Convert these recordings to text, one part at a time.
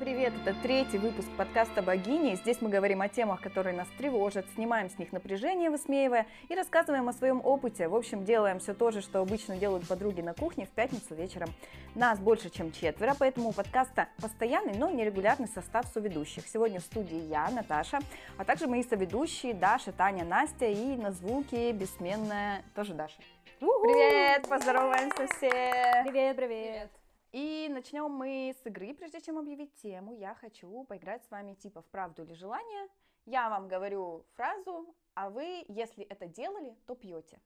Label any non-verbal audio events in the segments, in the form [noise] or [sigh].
Привет, это третий выпуск подкаста «Богини». Здесь мы говорим о темах, которые нас тревожат, снимаем с них напряжение, высмеивая, и рассказываем о своем опыте. В общем, делаем все то же, что обычно делают подруги на кухне в пятницу вечером. Нас больше, чем четверо, поэтому у подкаста постоянный, но нерегулярный состав соведущих. Сегодня в студии я, Наташа, а также мои соведущие Даша, Таня, Настя и на звуки бессменная тоже Даша. Привет, поздороваемся все! Привет, привет! И начнем мы с игры. Прежде чем объявить тему, я хочу поиграть с вами типа в правду или желание. Я вам говорю фразу, а вы, если это делали, то пьете.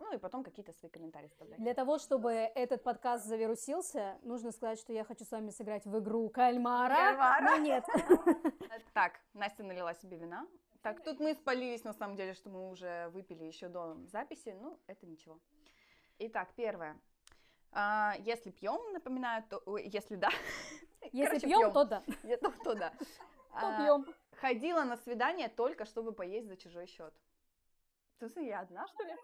Ну и потом какие-то свои комментарии вставляйте. Для того, чтобы этот подкаст завирусился, нужно сказать, что я хочу с вами сыграть в игру кальмара. Кальмара? Но нет. [laughs] Так, Настя налила себе вина. Так, тут мы спалились, на самом деле, что мы уже выпили еще до записи, ну, это ничего. Итак, первое. А, если пьем, напоминаю, то ой, если да. [laughs] Если Короче, пьем, то да. [laughs] то, то да. [laughs] То А, пьем. Ходила на свидание только чтобы поесть за чужой счет. Ты я одна, что ли?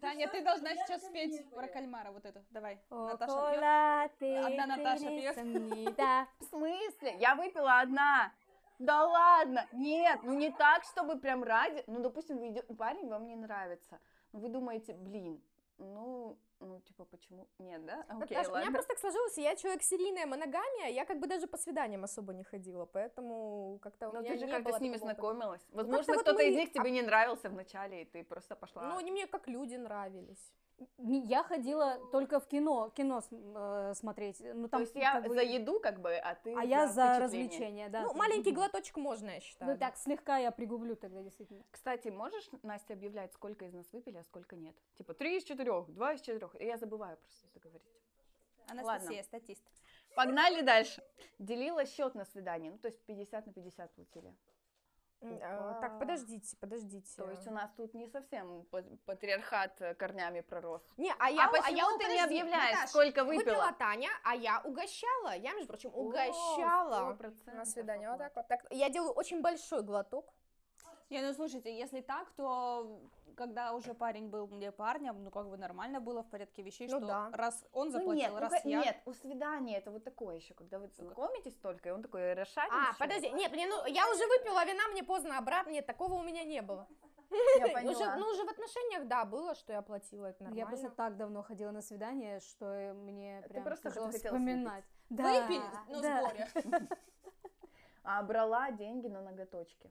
Таня, ты должна сейчас спеть про кальмара вот это. Давай. Наташа пьет. Одна Наташа пьет. В смысле? Я выпила одна. Да ладно, нет, ну не так, чтобы прям ради, ну, допустим, вы идё- парень вам не нравится, вы думаете, блин, ну, ну, типа, почему, нет, да? Окей, Наташ, у меня просто так сложилось, я человек серийная моногамия, я как бы даже по свиданиям особо не ходила, поэтому как-то у Ну, меня ты же не как-то с ними знакомилась. Возможно, вот кто-то мы- из них тебе не нравился вначале, и ты просто пошла. Ну, они мне как люди нравились. Я ходила только в кино, кино э, смотреть. Ну, То там, есть я как бы- за еду, как бы, а ты А я за развлечения, да. ну, маленький глоточек можно, я считаю. Ну, так, слегка я пригублю тогда, действительно. Кстати, можешь, Настя, объявлять, сколько из нас выпили, а сколько нет? Типа, три из четырех, два из четырех. Я забываю просто это говорить. Анастасия, Ладно. статист. Погнали дальше. Делила счет на свидание, ну, то есть 50 на 50 платили. М, э, Так, подождите, подождите. То есть у нас тут не совсем па- патриархат э, корнями пророс. Не, а я, а почему я, ты не подожди, объявляешь, Наташ, сколько выпила? Выпила Таня, а я угощала. Я, между прочим, угощала 100%. на свидание. Вот так вот. Так, я делаю очень большой глоток. Не, ну слушайте, если так, то когда уже парень был мне парнем, ну как бы нормально было в порядке вещей, Ну что да. раз он Ну заплатил, нет, раз уга- я. нет, у свидания это вот такое еще, когда вы знакомитесь только, и он такой расшарен. А, подожди, нет, мне, ну, я уже выпила вина, мне поздно обратно, нет, такого у меня не было. я [laughs] поняла. Уже, ну, уже в отношениях, да, было, что я платила, это нормально. Я просто так давно ходила на свидание, что э, мне Ты прям просто тяжело хотела вспоминать. Да, Выпили, ну да. сборе. [laughs] [laughs] А брала деньги на ноготочки.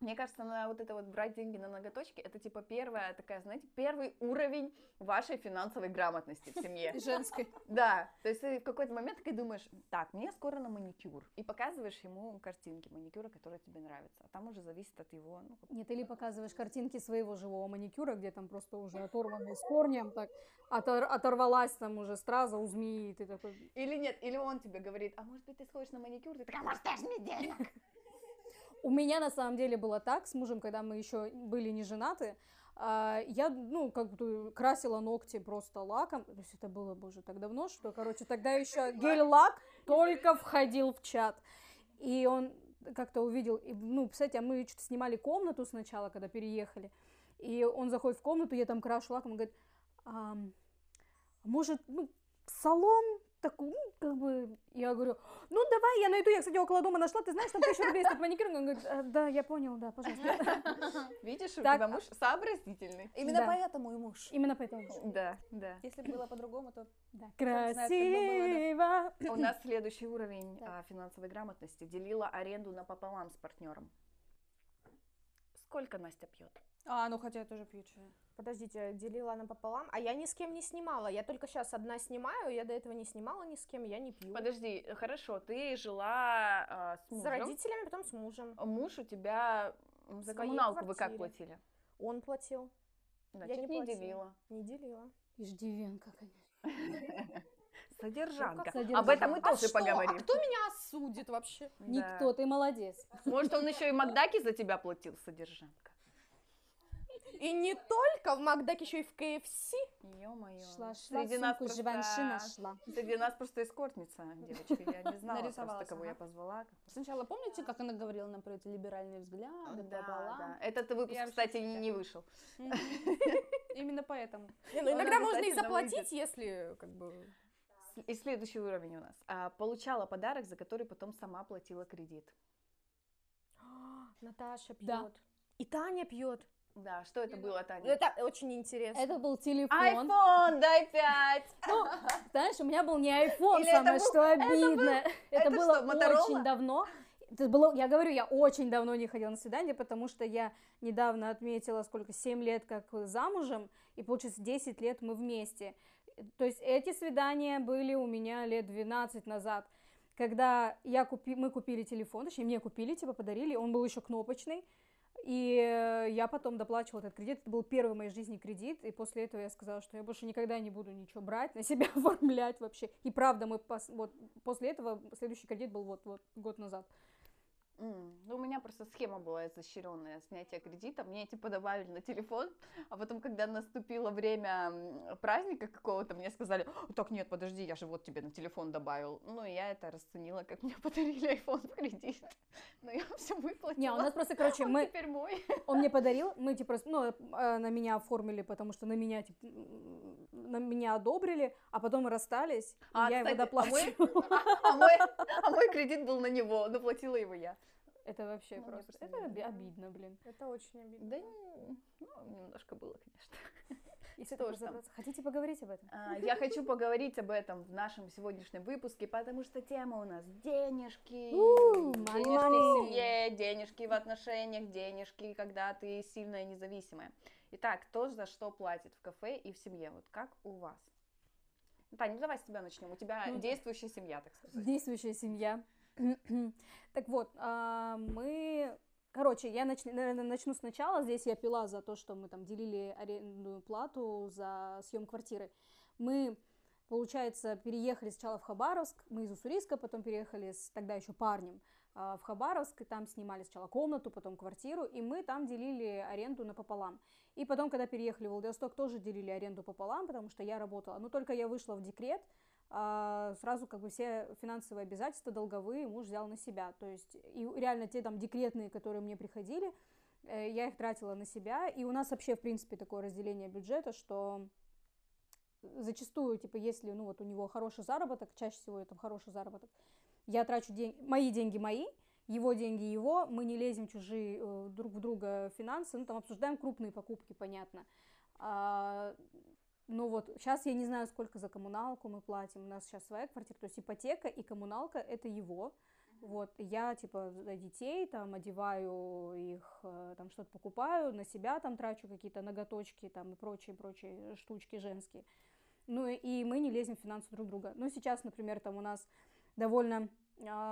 Мне кажется, на вот это вот брать деньги на ноготочки, это типа первая такая, знаете, первый уровень вашей финансовой грамотности в семье. [laughs] Женской. Да, то есть ты в какой-то момент такой думаешь, так, мне скоро на маникюр. И показываешь ему картинки маникюра, которые тебе нравятся. А там уже зависит от его, ну, Нет, или показываешь картинки своего живого маникюра, где там просто уже оторванный с корнем, так отор- оторвалась там уже страза у змеи, и ты такой, Или нет, или он тебе говорит, а может быть ты сходишь на маникюр? Ты такая, может, дашь мне денег? У меня на самом деле было так с мужем, когда мы еще были не женаты. а, Я, ну, как бы красила ногти просто лаком. То есть это было, боже, так давно, что, короче, тогда еще гель-лак только входил в чат. И он как-то увидел, и, ну, кстати, а мы что-то снимали комнату сначала, когда переехали. И он заходит в комнату, я там крашу лаком, он говорит, «Ам, может, ну, салон ну, как бы, я говорю, ну, давай, я найду, я, кстати, около дома нашла, ты знаешь, там тысячу рублей стоит маникюр, он говорит, «А, да, я понял, да, пожалуйста. [laughs] Видишь, у Так. тебя муж сообразительный. Именно Да. поэтому и муж. Именно поэтому. Да, да. Если бы было по-другому, то Да. Красиво. У нас следующий уровень а, финансовой грамотности. Делила аренду напополам с партнером. Сколько Настя пьет? А, ну хотя я тоже пью чай. Подождите, делила напополам, а я ни с кем не снимала, я только сейчас одна снимаю, я до этого не снимала ни с кем, я не пью. Подожди, хорошо, ты жила а, с С мужем. родителями, потом с мужем. Муж у тебя за коммуналку вы как платили? Он платил, Значит, не не, платила. делила. не делила. Иждивенка, конечно. [laughs] Содержанка. Содержанка. Об этом мы А тоже что? поговорим. А кто меня осудит вообще? Да. Никто, ты молодец. Может, он еще и Макдаки за тебя платил, содержанка. И не только в Макдаке, еще и в КФС. Ё-моё. Шла, шла, Среди нас просто- Живанши нашла. Среди нас просто эскортница, девочки. Я не знала просто, кого я позвала. Сначала помните, как она говорила нам про эти либеральные взгляды, Да, да. Этот выпуск, кстати, не, вышел. [laughs] Именно поэтому. Ну иногда можно и заплатить, если как бы... И следующий уровень у нас. А, получала подарок, за который потом сама платила кредит. [gasps] Наташа пьет. Да. И Таня пьет. Да, что это было, Таня? Это очень интересно. Это был телефон. Айфон, дай пять! [laughs] Ну, знаешь, у меня был не iPhone, Или это самое был- что это обидно. [laughs] Это, это было что, Motorola? очень давно. Это было, я говорю, я очень давно не ходила на свидание, потому что я недавно отметила, сколько, 7 лет как замужем, и получается 10 лет мы вместе. То есть эти свидания были у меня лет 12 назад, когда я купи, мы купили телефон, точнее, мне купили, типа подарили, он был еще кнопочный, и э, я потом доплачивала этот кредит. Это был первый в моей жизни кредит. И после этого я сказала, что я больше никогда не буду ничего брать, на себя [laughs] оформлять вообще. И правда, мы пос- вот после этого следующий кредит был вот, вот год назад. М, Ну, у меня просто схема была изощренная снятия кредита. Мне типа добавили на телефон, а потом, когда наступило время праздника какого-то, мне сказали, «О, так нет, подожди, я же вот тебе на телефон добавил. Ну, и я это расценила, как мне [laughs] подарили iPhone в кредит. Но я все выплатила. Не, у нас просто, короче, Он мы, теперь мой. он мне подарил, мы типа, ну, э, на меня оформили, потому что на меня, типа, на меня одобрили, а потом расстались, и А, я его кстати, а мой-. [laughs] А мой, а мой кредит был на него, но платила его я. Это вообще Ну, просто, просто это не оби- надо. обидно, блин. Это очень обидно. Да, н- ну, немножко было, конечно. [laughs] Если там. разобраться. Хотите поговорить об этом? А, Я хочу поговорить об этом в нашем сегодняшнем выпуске, потому что тема у нас денежки. У, Денежки в семье, денежки в отношениях, денежки, когда ты сильная и независимая. Итак, кто за что платит в кафе и в семье? Вот как у вас? Тань, ну давай с тебя начнем. У тебя Ну, действующая семья, так сказать. Действующая семья. Так вот, а, мы... Короче, я, нач... наверное, начну сначала. Здесь я пила за то, что мы там делили арендную плату за съем квартиры. Мы, получается, переехали сначала в Хабаровск. Мы из Уссурийска, потом переехали с тогда еще парнем а, в Хабаровск, и там снимали сначала комнату, потом квартиру, и мы там делили аренду напополам. И потом, когда переехали в Владивосток, тоже делили аренду пополам, потому что я работала. Но только я вышла в декрет, сразу как бы все финансовые обязательства долговые муж взял на себя. То есть и реально те там декретные, которые мне приходили, э, я их тратила на себя. И у нас вообще, в принципе, такое разделение бюджета, что зачастую, типа, если, ну, вот у него хороший заработок, чаще всего это хороший заработок, я трачу деньги, мои деньги мои, его деньги его, мы не лезем чужие э, друг в друга финансы, ну, там обсуждаем крупные покупки, понятно. А, ну вот, сейчас я не знаю, сколько за коммуналку мы платим, у нас сейчас своя квартира, то есть ипотека и коммуналка это его, вот, я, типа, за детей, там, одеваю их, э, там, что-то покупаю, на себя, там, трачу какие-то ноготочки, там, и прочие-прочие штучки женские. Ну, и- мы не лезем в финансы друг друга. Ну, сейчас, например, там у нас довольно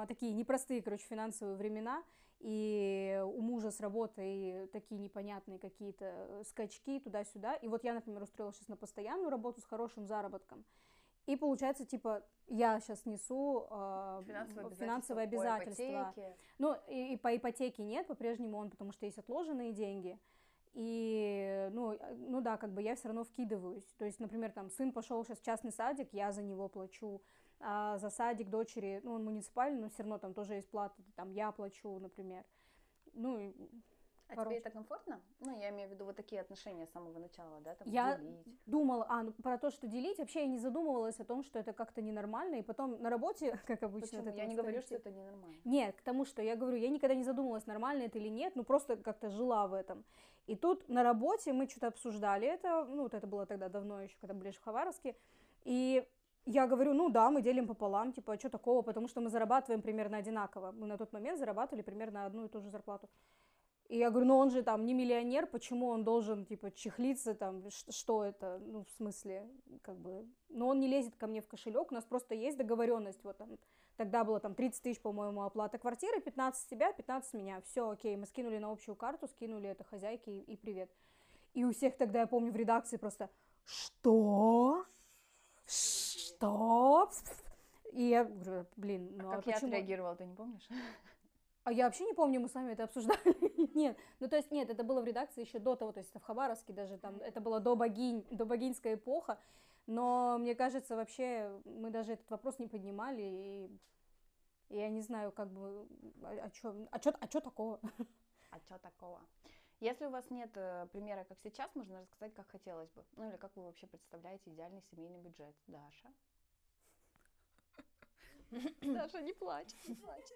такие непростые, короче, финансовые времена, и у мужа с работой такие непонятные какие-то э, скачки туда-сюда. И вот я, например, устроилась сейчас на постоянную работу с хорошим заработком. И получается, типа, я сейчас несу а, Финансовые финансовые обязательства по обязательства. ипотеке. Ну, и, и по ипотеке нет, по-прежнему он, потому что есть отложенные деньги. И, ну, э, ну да, как бы я все равно вкидываюсь. То есть, например, там сын пошел сейчас в частный садик, я за него плачу. А за садик дочери, ну, он муниципальный, но все равно там тоже есть плата, там я плачу, например. Ну, А короче. тебе это комфортно? Ну, я имею в виду вот такие отношения с самого начала, да, там, Я делить. думала, а, ну, про то, что делить, вообще я не задумывалась о том, что это как-то ненормально, и потом на работе, [laughs] как обычно, Почему? Я не говорю, что это ненормально. Нет, к тому, что я говорю, я никогда не задумывалась, нормально это или нет, ну просто как-то жила в этом. И тут на работе мы что-то обсуждали это, ну вот это было тогда давно еще, когда были в Хабаровске, и я говорю, ну да, мы делим пополам, типа, а что такого, потому что мы зарабатываем примерно одинаково. Мы на тот момент зарабатывали примерно одну и ту же зарплату. И я говорю, ну он же там не миллионер, почему он должен, типа, чехлиться там, что это, ну, в смысле, как бы, но он не лезет ко мне в кошелек, у нас просто есть договоренность, вот там, тогда было там 30 тысяч, по-моему, оплата квартиры, 15 с тебя, 15 с меня, все, окей, мы скинули на общую карту, скинули это хозяйке и, и привет. И у всех тогда, я помню, в редакции просто, что? Что? И я говорю, блин, ну а а, как я почему? отреагировала, ты не помнишь? А я вообще не помню, мы с вами это обсуждали [laughs] нет. Ну, то есть, нет, это было в редакции еще до того, то есть это в Хабаровске даже, там, это было до богинь, до богинская эпоха, но мне кажется, вообще мы даже этот вопрос не поднимали, и я не знаю, как бы, а что а чё, а чё такого? А что такого? Если у вас нет э, примера, как сейчас, можно рассказать, как хотелось бы. Ну или как вы вообще представляете идеальный семейный бюджет, Даша? Даша, не плачь, не плачь.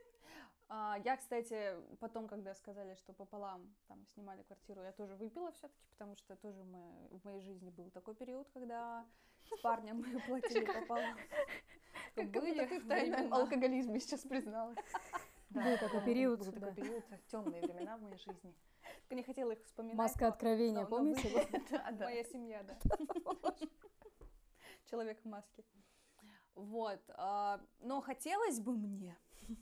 А, я, кстати, потом, когда сказали, что пополам там снимали квартиру, я тоже выпила все-таки, потому что тоже мы, в моей жизни был такой период, когда с парнем мы платили пополам. [laughs] Как будто ты в тайном алкоголизме сейчас призналась. Был такой период, Был такой период, темные времена в моей жизни. Только не хотела их вспоминать. Маска откровения, но- помните? [laughs] Моя семья, да. [laughs] Человек в маске. Вот. а, Но хотелось бы мне, [laughs]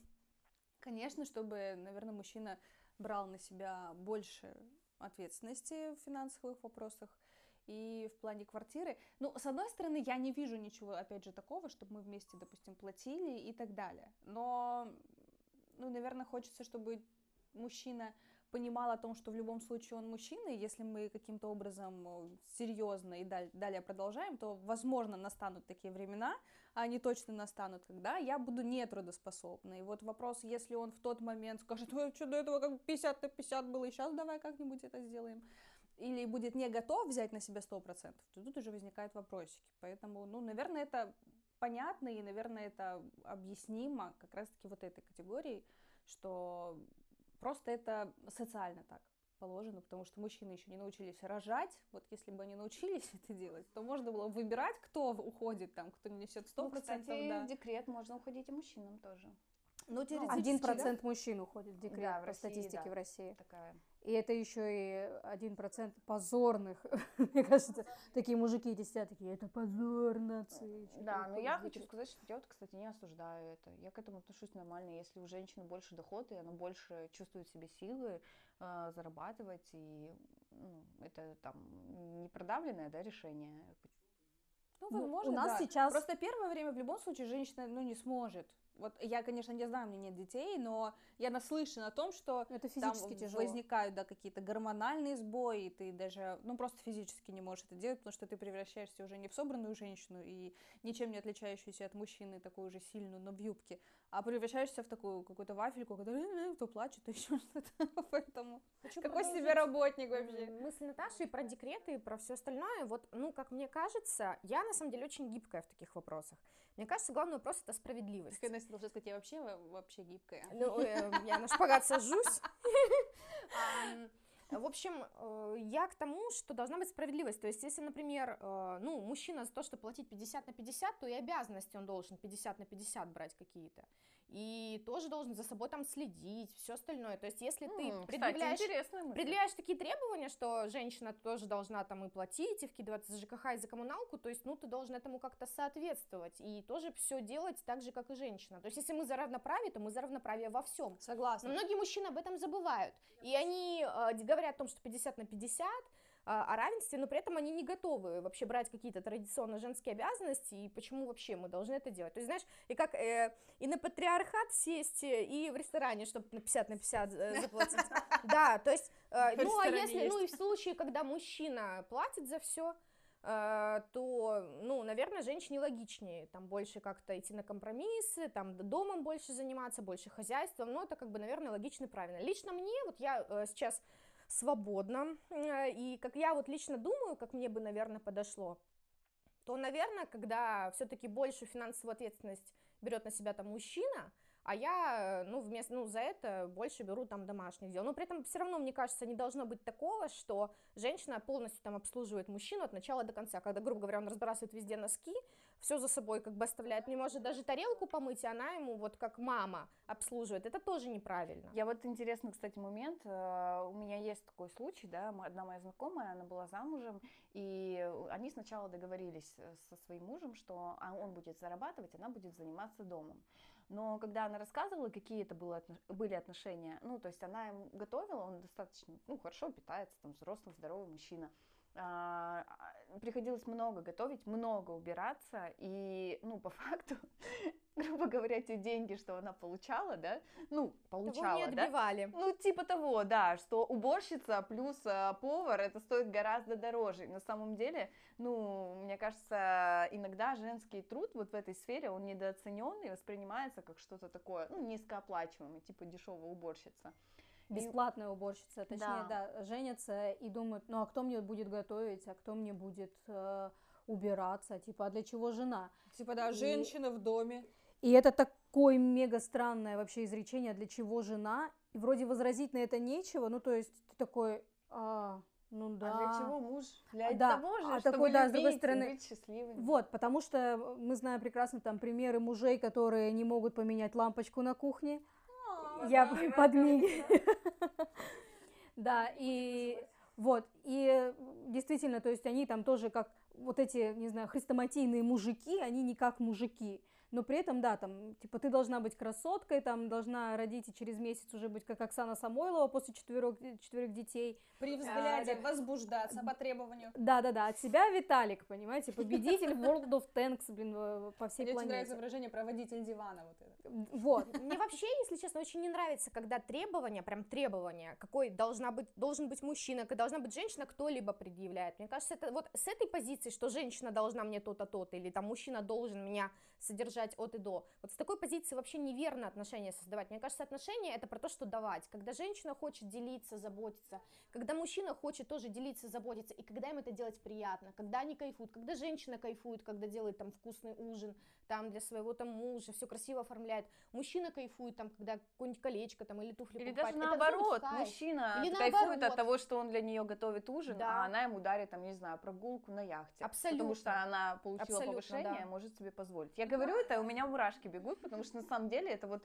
конечно, чтобы, наверное, мужчина брал на себя больше ответственности в финансовых вопросах и в плане квартиры. Ну, с одной стороны, я не вижу ничего, опять же, такого, чтобы мы вместе, допустим, платили и так далее. Но, ну, наверное, хочется, чтобы мужчина понимал о том, что в любом случае он мужчина, и если мы каким-то образом серьезно и далее продолжаем, то, возможно, настанут такие времена, а они точно настанут, когда я буду нетрудоспособна. И вот вопрос, если он в тот момент скажет, ой, что до этого как 50 на 50 было, и сейчас давай как-нибудь это сделаем, или будет не готов взять на себя 100%, то тут уже возникают вопросики. Поэтому, ну, наверное, это понятно, и, наверное, это объяснимо как раз-таки вот этой категории, что просто это социально так положено, потому что мужчины еще не научились рожать. Вот если бы они научились [laughs] это делать, то можно было выбирать, кто уходит там, кто несет 100%, Ну, кстати, да. в декрет можно уходить и мужчинам тоже. Ну, теоретически, Один да. процент мужчин уходит в декрет Да, в по России, статистике да. в России. Такая. И это еще и один процент позорных. [laughs] Мне кажется, такие мужики эти сидят, такие, это позор нации. чё Да, но я хочу декрет?» сказать, что я вот, кстати, не осуждаю это. Я к этому отношусь нормально. Если у женщины больше доход, и она больше чувствует себе силы э, зарабатывать, и ну, это там не продавленное да, решение. Ну, Ну, возможно, у нас да. сейчас- Просто первое время в любом случае женщина, ну, не сможет. Вот я, конечно, не знаю, у меня нет детей, но я наслышана о том, что Это там физически тяжело. возникают, да, какие-то гормональные сбои, и ты даже, ну, просто физически не можешь это делать, потому что ты превращаешься уже не в собранную женщину и ничем не отличающуюся от мужчины, такую же сильную, но в юбке, а превращаешься в такую какую-то вафельку, которая э, то плачет, [laughs] то еще что-то. Поэтому Хочу какой себе работник вообще? Мысль Наташи и про декреты, и про все остальное. Вот, ну, как мне кажется, я на самом деле очень гибкая в таких вопросах. Мне кажется, главный вопрос это справедливость. Настя должна сказать, я вообще, вообще гибкая. Ну, э, я на шпагат сажусь. [laughs] В общем, э, я к тому, что должна быть справедливость. То есть, если, например, э, ну, мужчина за то, что платить 50 на 50, то и обязанности он должен 50 на 50 брать какие-то. И тоже должен за собой там следить, все остальное. То есть, если ты М, кстати, предъявляешь предъявляешь такие требования, что женщина тоже должна там и платить, и вкидываться за ЖКХ, и за коммуналку, то есть, ну, ты должен этому как-то соответствовать, и тоже все делать так же, как и женщина. То есть, если мы за равноправие, то мы за равноправие во всем. Но Согласна. многие мужчины об этом забывают, и они э, говорят о том, что 50 на 50, а, о равенстве, но при этом они не готовы вообще брать какие-то традиционно женские обязанности, и почему вообще мы должны это делать. То есть, знаешь, и как э, и на патриархат сесть, э, и в ресторане, чтобы на 50 на 50 э, [laughs] заплатить. Да, то есть, э, ну а если, ну и в случае, когда мужчина платит за все, то, ну, наверное, женщине логичнее, там, больше как-то идти на компромиссы, там, домом больше заниматься, больше хозяйством, ну, это, как бы, наверное, логично и правильно. Лично мне, вот я э, сейчас свободна, э, и как я вот лично думаю, как мне бы, наверное, подошло, то, наверное, когда все-таки большую финансовую ответственность берет на себя там мужчина, а я, э, ну, вместо, ну, за это больше беру там домашних дел. Но при этом все равно, мне кажется, не должно быть такого, что женщина полностью там обслуживает мужчину от начала до конца. Когда, грубо говоря, он разбрасывает везде носки, все за собой как бы оставляет, не может даже тарелку помыть, и она ему вот как мама обслуживает. Это тоже неправильно. Я вот интересный, кстати, момент. э, У меня есть такой случай, да, одна моя знакомая, она была замужем, и они сначала договорились э, со своим мужем, что а, он будет зарабатывать, она будет заниматься домом. Но когда она рассказывала, какие это было, были отношения, ну, то есть она ему готовила, он достаточно, ну, хорошо питается, там, взрослый, здоровый мужчина. Приходилось много готовить, много убираться, и, ну, по [laughs] факту, грубо говоря, те деньги, что она получала, да, ну, Того получала, не да, отбивали. ну, типа того, да, что уборщица плюс а, повар это стоит гораздо дороже. На самом деле, ну, мне кажется, иногда женский труд вот в этой сфере, он недооценен и воспринимается как что-то такое, ну, низкооплачиваемое, типа дешевая уборщица. Бесплатная уборщица, точнее, Да. да. женятся и думают, ну а кто мне будет готовить, а кто мне будет э, убираться, типа, а для чего жена? Типа, да, И- женщина в доме. И это такое мега странное вообще изречение, для чего жена, и вроде возразить на это нечего, ну то есть ты такой, а, ну да. А для чего муж? Для Да, того же, а чтобы такой, да, с другой стороны, быть счастливыми. Вот, потому что мы знаем прекрасно там примеры мужей, которые не могут поменять лампочку на кухне. Я подмигиваю. [laughs] Да, и вот, и действительно, то есть они там тоже как вот эти, не знаю, хрестоматийные мужики, они не как мужики. Но при этом, да, там, типа, ты должна быть красоткой, там, должна родить и через месяц уже быть как Оксана Самойлова после четверых, четверых детей. При взгляде возбуждаться по требованию. Да-да-да, от себя Виталик, понимаете, победитель [laughs] World of Tanks, блин, по всей Мне очень нравится планете. выражение про водитель дивана вот это. Вот, [laughs] Мне вообще, если честно, очень не нравится, когда требования, прям требования, какой должна быть, должен быть мужчина, какая должна быть женщина, кто-либо предъявляет. Мне кажется, это вот с этой позиции, что женщина должна мне то-то, то-то, или там мужчина должен меня содержать от и до. Вот с такой позиции вообще неверно отношения создавать. Мне кажется, отношения это про то, что давать. Когда женщина хочет делиться, заботиться, когда мужчина хочет тоже делиться, заботиться, и когда им это делать приятно, когда они кайфуют, когда женщина кайфует, когда делает там вкусный ужин, там для своего там мужа, все красиво оформляет. Мужчина кайфует там, когда какое-нибудь колечко там или туфли Или покупает. даже Это наоборот, мужчина Или кайфует наоборот. от того, что он для нее готовит ужин, Да. а она ему дарит, там, не знаю, прогулку на яхте. Абсолютно. Потому что она получила Абсолютно, повышение, да. может себе позволить. Я говорю это, у меня мурашки бегут, потому что на самом деле это вот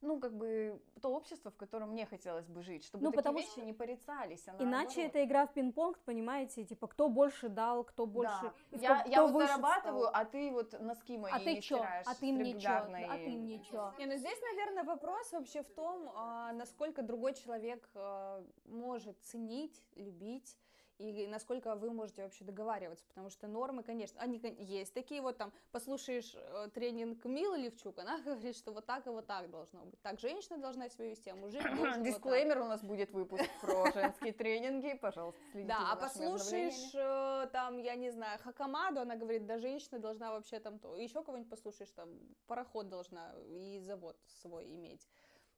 ну, как бы, то общество, в котором мне хотелось бы жить, чтобы Ну, такие потому вещи что не порицались, а иначе наоборот. это игра в пинг-понг, понимаете, типа, кто больше дал, кто больше... Да. Я, кто- я кто вот зарабатываю, встал. а ты вот носки мои А ты не чё? стираешь А ты мне чё? А ты и- мне чё? Не, ну здесь, наверное, вопрос вообще в том, а, насколько другой человек а, может ценить, любить, и насколько вы можете вообще договариваться, потому что нормы, конечно, они есть такие вот там, послушаешь э, тренинг Милы Левчук, она [laughs] говорит, что вот так и вот так должно быть, так женщина должна себя вести, а мужик должен вот. [coughs] Дисклеймер у нас будет выпуск про [laughs] женские тренинги, пожалуйста, следите Да, а послушаешь э, там, я не знаю, Хакамаду, она говорит, да, женщина должна вообще там то. Еще кого-нибудь послушаешь, там, пароход должна и завод свой иметь.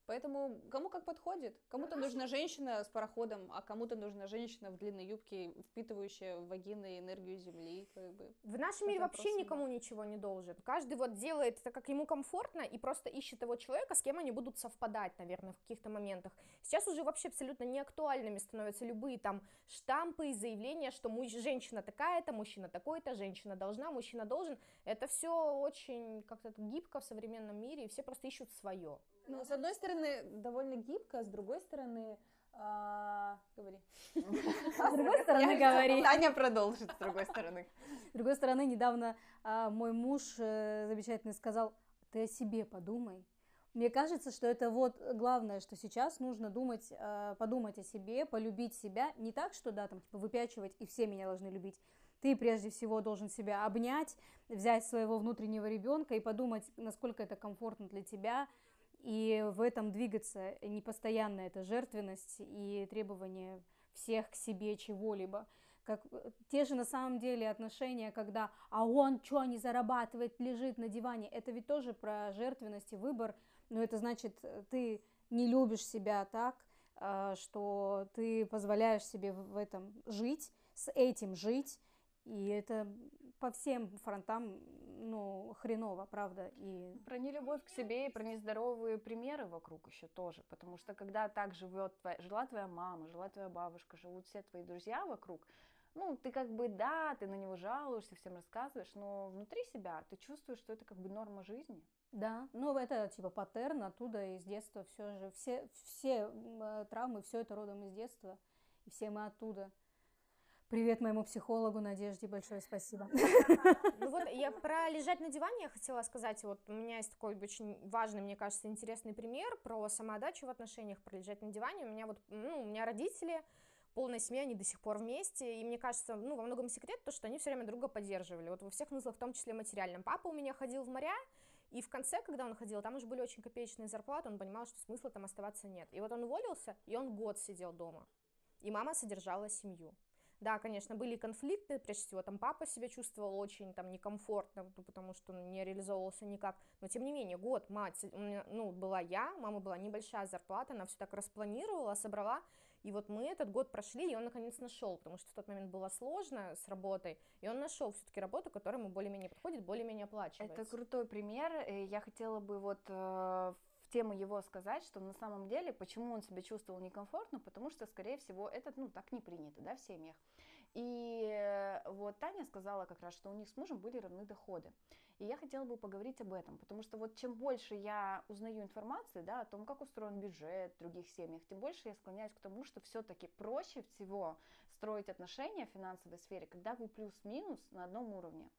Поэтому кому как подходит. Кому-то нужна женщина с пароходом, а кому-то нужна женщина в длинной юбке, впитывающая в вагины энергию земли, как бы. В нашем мире вообще вопросов никому ничего не должен. Каждый вот делает это, как ему комфортно, и просто ищет того человека, с кем они будут совпадать, наверное, в каких-то моментах. Сейчас уже вообще абсолютно неактуальными становятся любые там штампы и заявления, что муж, женщина такая-то, мужчина такой-то, женщина должна, мужчина должен. Это все очень как-то гибко в современном мире, и все просто ищут свое. Ну, с одной стороны, довольно гибко, а с другой стороны, а, говори. С другой стороны, говори. Таня продолжит с другой стороны. [laughs] С другой стороны, недавно а, мой муж э, замечательный сказал, ты о себе подумай. Мне кажется, что это вот главное, что сейчас нужно думать, э, подумать о себе, полюбить себя. Не так, что да, там типа выпячивать и все меня должны любить. Ты прежде всего должен себя обнять, взять своего внутреннего ребенка и подумать, насколько это комфортно для тебя, и в этом двигаться. Не постоянно это жертвенность и требование всех к себе чего-либо. Как э, те же на самом деле отношения, когда «а он что не зарабатывает, лежит на диване», это ведь тоже про жертвенность и выбор, но это значит, э, ты не любишь себя так, э, что ты позволяешь себе в этом жить, с этим жить, и это по всем фронтам, ну, хреново, правда, и Про нелюбовь к себе и про нездоровые примеры вокруг еще тоже, потому что когда так живет твоя, жила твоя мама, жила твоя бабушка, живут все твои друзья вокруг, ну, ты как бы, да, ты на него жалуешься, всем рассказываешь, но внутри себя ты чувствуешь, что это как бы норма жизни. Да, ну это типа паттерн оттуда из детства все же. Все, все э, травмы, все это родом из детства. И все мы оттуда. Привет моему психологу Надежде, большое спасибо. [laughs] Ну вот я про лежать на диване я хотела сказать, вот у меня есть такой очень важный, мне кажется, интересный пример про самоотдачу в отношениях, про лежать на диване. У меня вот, ну, у меня родители, полная семья, они до сих пор вместе, и мне кажется, ну, во многом секрет то, что они все время друга поддерживали, вот во всех смыслах, в том числе материальном. Папа у меня ходил в моря, и в конце, когда он ходил, там уже были очень копеечные зарплаты, он понимал, что смысла там оставаться нет. И вот он уволился, и он год сидел дома, и мама содержала семью. Да, конечно, были конфликты, прежде всего, там папа себя чувствовал очень там некомфортно, ну, потому что он не реализовывался никак, но тем не менее, год мать, у меня, ну, была я, мама была небольшая зарплата, она все так распланировала, собрала, и вот мы этот год прошли, и он наконец нашел, потому что в тот момент было сложно с работой, и он нашел все-таки работу, которая ему более-менее подходит, более-менее оплачивается. Это крутой пример. Я хотела бы вот э, в тему его сказать, что на самом деле, почему он себя чувствовал некомфортно, потому что, скорее всего, это, ну, так не принято, да, в семьях. И э, вот Таня сказала как раз, что у них с мужем были равны доходы. И я хотела бы поговорить об этом, потому что вот чем больше я узнаю информации, да, о том, как устроен бюджет в других семьях, тем больше я склоняюсь к тому, что все-таки проще всего строить отношения в финансовой сфере, когда вы плюс-минус на одном уровне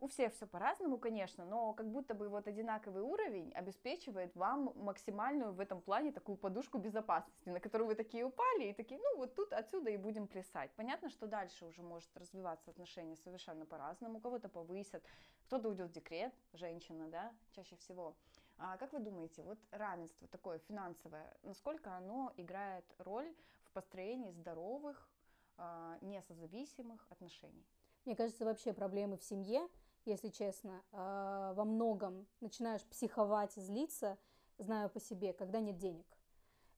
у всех все по-разному, конечно, но как будто бы вот одинаковый уровень обеспечивает вам максимальную в этом плане такую подушку безопасности, на которую вы такие упали и такие, ну вот тут отсюда и будем плясать. Понятно, что дальше уже может развиваться отношения совершенно по-разному, кого-то повысят, кто-то уйдет в декрет, женщина, да, чаще всего. А как вы думаете, вот равенство такое финансовое, насколько оно играет роль в построении здоровых, а, несозависимых отношений? Мне кажется, вообще проблемы в семье если честно, а, во многом начинаешь психовать и злиться, знаю по себе, когда нет денег.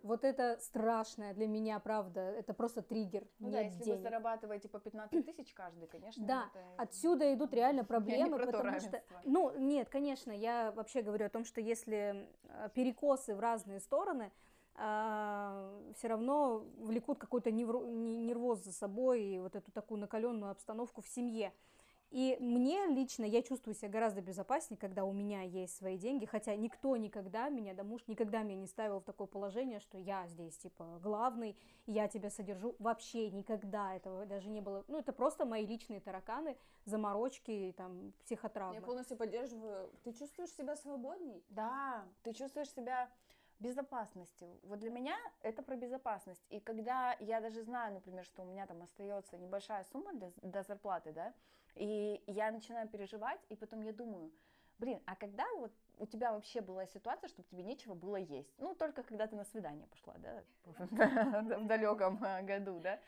Вот это страшное для меня, правда, это просто триггер. Ну нет да, если денег. вы зарабатываете по 15 тысяч каждый, конечно. Да, это... отсюда идут реально проблемы, потому что... Ну, нет, конечно, я вообще говорю о том, что если а, перекосы в разные стороны, э, все равно влекут какой-то нервоз за собой и вот эту такую накаленную обстановку в семье. И мне лично, я чувствую себя гораздо безопаснее, когда у меня есть свои деньги, хотя никто никогда меня, да муж никогда меня не ставил в такое положение, что я здесь, типа, главный, я тебя содержу. Вообще никогда этого даже не было. Ну, это просто мои личные тараканы, заморочки, там, психотравмы. Я полностью поддерживаю. Ты чувствуешь себя свободней? Да, ты чувствуешь себя безопасности. Вот для меня это про безопасность. И когда я даже знаю, например, что у меня там остается небольшая сумма для, до зарплаты, да, и я начинаю переживать, и потом я думаю, блин, а когда вот у тебя вообще была ситуация, чтобы тебе нечего было есть? Ну, только когда ты на свидание пошла, да, [laughs] в далеком э, году, да.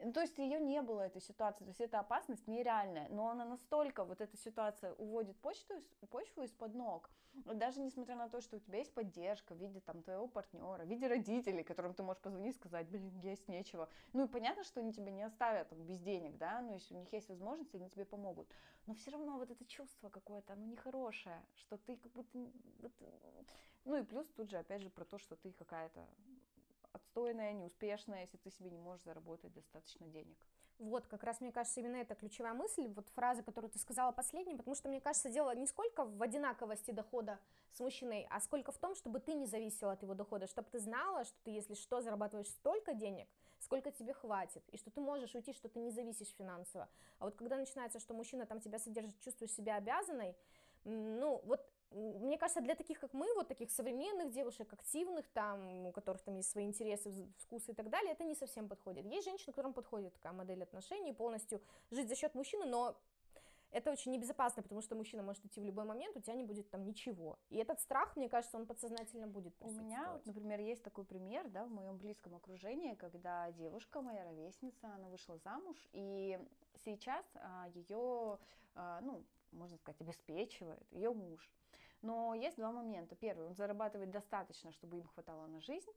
Ну, то есть ее не было, этой ситуации, то есть эта опасность нереальная, но она настолько, вот эта ситуация уводит почту, почву из-под ног, даже несмотря на то, что у тебя есть поддержка в виде там твоего партнера, в виде родителей, которым ты можешь позвонить и сказать, блин, есть нечего. Ну и понятно, что они тебя не оставят там, без денег, да, но если у них есть возможность, они тебе помогут. Но все равно вот это чувство какое-то, оно нехорошее, что ты как будто... Ну и плюс тут же, опять же, про то, что ты какая-то отстойная, неуспешная, если ты себе не можешь заработать достаточно денег. Вот, как раз, мне кажется, именно это ключевая мысль, вот фраза, которую ты сказала последней, потому что, мне кажется, дело не сколько в одинаковости дохода с мужчиной, а сколько в том, чтобы ты не зависела от его дохода, чтобы ты знала, что ты, если что, зарабатываешь столько денег, сколько тебе хватит, и что ты можешь уйти, что ты не зависишь финансово. А вот когда начинается, что мужчина там тебя содержит, чувствуешь себя обязанной, ну, вот мне кажется, для таких, как мы, вот таких современных девушек, активных, там, у которых там есть свои интересы, вкусы и так далее, это не совсем подходит. Есть женщины, которым подходит такая модель отношений, полностью жить за счет мужчины, но это очень небезопасно, потому что мужчина может идти в любой момент, у тебя не будет там ничего. И этот страх, мне кажется, он подсознательно будет У меня, вот, например, есть такой пример, да, в моем близком окружении, когда девушка, моя ровесница, она вышла замуж, и сейчас а, ее, а, ну, можно сказать, обеспечивает ее муж. Но есть два момента. Первый, он зарабатывает достаточно, чтобы им хватало на жизнь.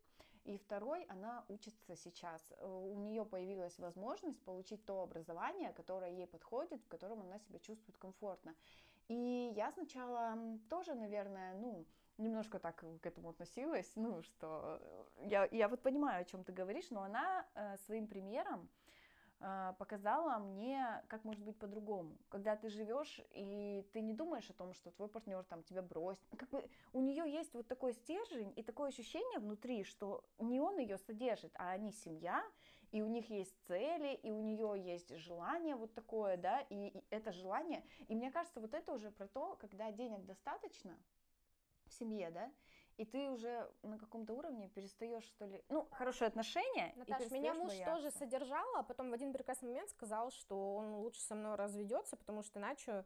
И второй, она учится сейчас. Э, у нее появилась возможность получить то образование, которое ей подходит, в котором она себя чувствует комфортно. И я сначала тоже, наверное, ну, немножко так к этому относилась, ну, что э, я, я вот понимаю, о чем ты говоришь, но она э, своим примером показала мне, как может быть по-другому. Когда ты живешь, и ты не думаешь о том, что твой партнер там тебя бросит. Как бы у нее есть вот такой стержень и такое ощущение внутри, что не он ее содержит, а они семья, и у них есть цели, и у нее есть желание вот такое, да, и, и это желание. И мне кажется, вот это уже про то, когда денег достаточно в семье, да, и ты уже на каком-то уровне перестаешь, что ли, ну, хорошие отношения. Наташа, меня муж бояться. тоже содержал, а потом в один прекрасный момент сказал, что он лучше со мной разведется, потому что иначе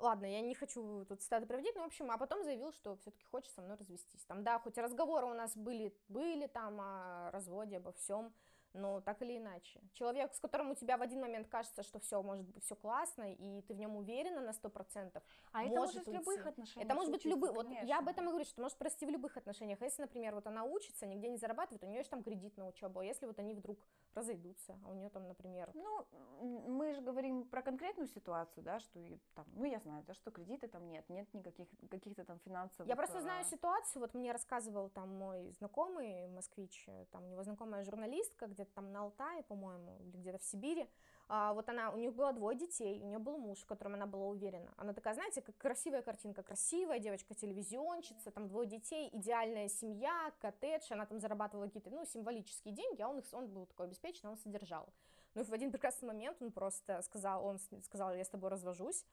Ладно, я не хочу тут статы проводить, но, в общем, а потом заявил, что все-таки хочет со мной развестись. Там, да, хоть разговоры у нас были, были там о разводе, обо всем, но так или иначе. Человек, с которым у тебя в один момент кажется, что все может быть все классно, и ты в нем уверена на сто процентов. А это может в уйти. любых отношениях. Это может быть любые. Вот я об этом и говорю, что может прости в любых отношениях. Если, например, вот она учится, нигде не зарабатывает, у нее же там кредит на учебу, а если вот они вдруг разойдутся, а у нее там, например, Ну, мы же говорим про конкретную ситуацию, да, что и там, ну, я знаю, да, что кредита там нет, нет никаких каких-то там финансовых. Я просто знаю а, ситуацию, вот мне рассказывал там мой знакомый москвич, э, там у него знакомая журналистка где-то там на Алтае, по-моему, или где-то в Сибири, А, вот она, у них было двое детей, у нее был муж, в котором она была уверена. Она такая, знаете, как красивая картинка, красивая девочка, телевизионщица, там двое детей, идеальная семья, коттедж, она там зарабатывала какие-то, ну, символические деньги, а он их, он был такой обеспеченный, он содержал. Ну и в один прекрасный момент он просто сказал, он сказал, я с тобой развожусь,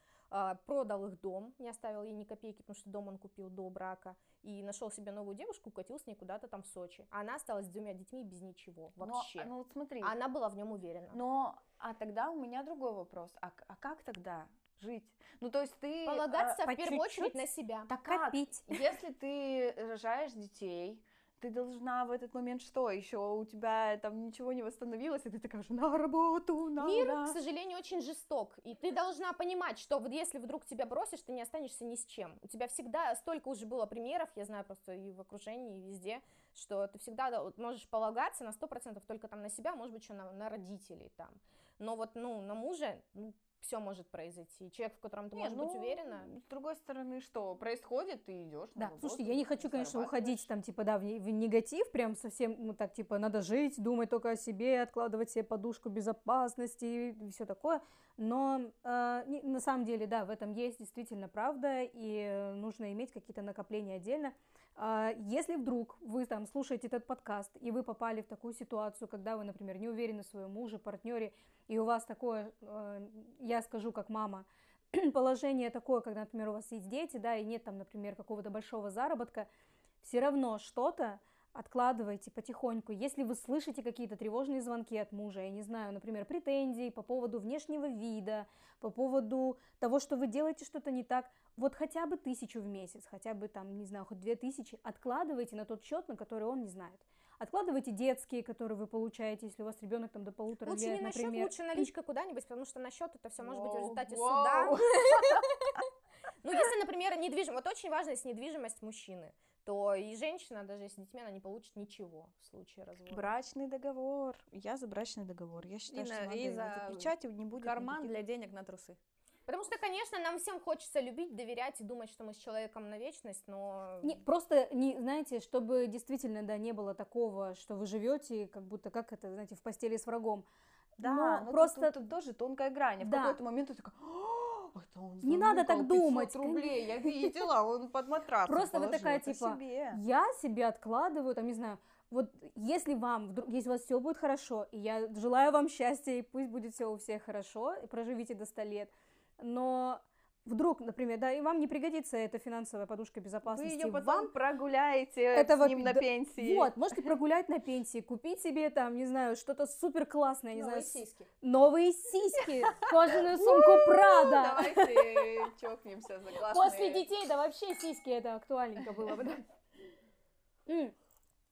продал их дом, не оставил ей ни копейки, потому что дом он купил до брака, и нашел себе новую девушку, укатил с ней куда-то там в Сочи. А она осталась с двумя детьми без ничего но- вообще. ну, вот смотри. А она была в нем уверена. Но, а тогда у меня другой вопрос. А, а как тогда жить? Ну, то есть ты... Полагаться а, в по первую чуть-чуть? очередь на себя. Так как? Копить. Если ты рожаешь детей, ты должна в этот момент что? Еще у тебя там ничего не восстановилось, и ты такая уже на работу, надо. Мир, к сожалению, очень жесток, и ты должна понимать, что вот если вдруг тебя бросишь, ты не останешься ни с чем. У тебя всегда столько уже было примеров, я знаю просто и в окружении, и везде, что ты всегда можешь полагаться на 100% только там на себя, может быть, еще на, на родителей там. Но вот, ну, на мужа, все может произойти. Человек, в котором ты Не, можешь быть ну, уверена, С другой стороны, что происходит, ты идешь. Да, работу, слушайте, я не хочу, конечно, уходить там, типа, да, в, в негатив, прям совсем, ну, так, типа, надо жить, думать только о себе, откладывать себе подушку безопасности и все такое, но э, не- на самом деле, да, в этом есть действительно правда, и нужно иметь какие-то накопления отдельно. А, Если вдруг вы там слушаете этот подкаст, и вы попали в такую ситуацию, когда вы, например, не уверены в своем муже, партнере, и у вас такое, э, я скажу как мама, [clears throat] положение такое, когда, например, у вас есть дети, да, и нет там, например, какого-то большого заработка, все равно что-то откладывайте потихоньку. Если вы слышите какие-то тревожные звонки от мужа, я не знаю, например, претензий по поводу внешнего вида, по поводу того, что вы делаете что-то не так, вот хотя бы тысячу в месяц, хотя бы там, не знаю, хоть две тысячи, откладывайте на тот счет, на который он не знает. Откладывайте детские, которые вы получаете, если у вас ребенок там до полутора лучше лет, не на счет, лучше наличка куда-нибудь, потому что на счет это все может быть в результате воу. суда. [laughs] Ну, если, например, недвижимость, вот очень важно, если недвижимость мужчины, то и женщина, даже если с детьми, она не получит ничего в случае развода. Брачный договор. Я за брачный договор. Я считаю, И что на- надо и его за заключать, и не будет Карман никаких- для денег на трусы. Потому что, конечно, нам всем хочется любить, доверять и думать, что мы с человеком на вечность, но... Не, просто, не, знаете, чтобы действительно, да, не было такого, что вы живете, как будто, как это, знаете, в постели с врагом. Да, Но но тут- просто тут, тут тоже тонкая грань. В Да. какой-то момент ты такая, «А, это он Не надо так заныкал 500 думать, рублей, я видела, он под матрасом Просто вы такая, это типа, я себе откладываю, там, не знаю, вот если вам, вдруг, если у вас все будет хорошо, и я желаю вам счастья, и пусть будет все у всех хорошо, и проживите до 100 лет, но вдруг, например, да, и вам не пригодится эта финансовая подушка Вы безопасности, ее потом вам прогуляете этого с ним на пенсии. Вот, можете прогулять на пенсии, купить себе там, не знаю, что-то супер классное, не Новые знаю, с- сиськи. новые сиськи, [laughs] кожаную сумку Прада. Давайте чокнемся за классные... После детей, да вообще сиськи это актуальненько было бы, да. [laughs]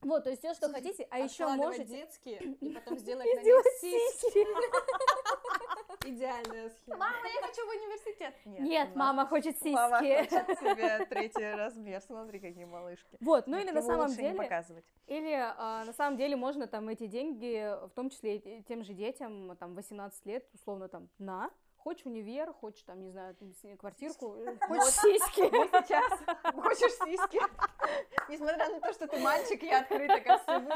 Вот, то есть все, что хотите, а еще можете детские и [laughs] потом сделать на них сиськи. [laughs] Идеальная схема. Мама, я хочу в университет. Нет, у мама хочет Мама сиськи. хочет [laughs] себе третий размер. Смотри, какие малышки. Вот, ну или на самом деле, показывать. или а, на самом деле можно там эти деньги, в том числе и тем же детям, там 18 лет, условно там, на, хочешь универ, хочешь там, не знаю, квартирку, э, хочешь сиськи. [laughs] Сейчас хочешь сиськи. Несмотря на то, что ты мальчик, я открыта ко всему.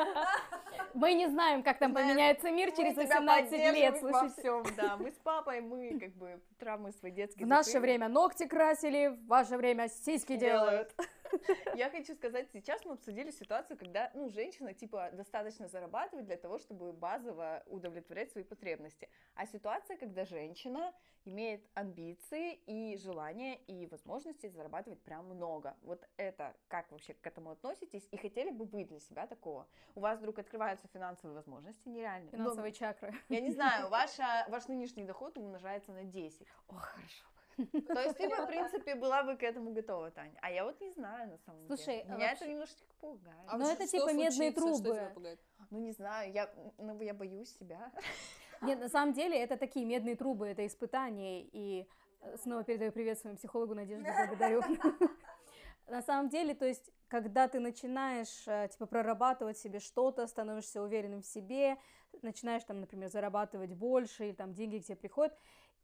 Мы не знаем, как там поменяется мир через Мы тебя 18 лет, во всем, да. Мы с папой, мы как бы травмы свои детские. В наше время ногти красили, в ваше время сиськи делают. [laughs] Я хочу сказать, сейчас мы обсудили ситуацию, когда, ну, женщина, типа, достаточно зарабатывает для того, чтобы базово удовлетворять свои потребности. А ситуация, когда женщина имеет амбиции и желание и возможности зарабатывать прям много. Вот это, как вообще к этому относитесь? И хотели бы вы для себя такого? У вас вдруг открываются финансовые возможности нереальные. Ну, Финансовые чакры. я не знаю, ваша, ваш нынешний доход умножается на 10. О, хорошо. [laughs] То есть ты бы, в принципе, была бы к этому готова, Таня. А я вот не знаю, на самом Слушай, деле. а Меня вообще- это немножечко пугает. А Ну, вот это типа медные трубы. Ну, не знаю, я, ну, я боюсь себя. [laughs] Нет, на самом деле это такие медные трубы, это испытания, и э, снова передаю привет своему психологу Надежде, [laughs] благодарю. На самом деле, то есть, когда ты начинаешь, э, типа, прорабатывать себе что-то, становишься уверенным в себе, начинаешь, там, например, зарабатывать больше, и там деньги к тебе приходят,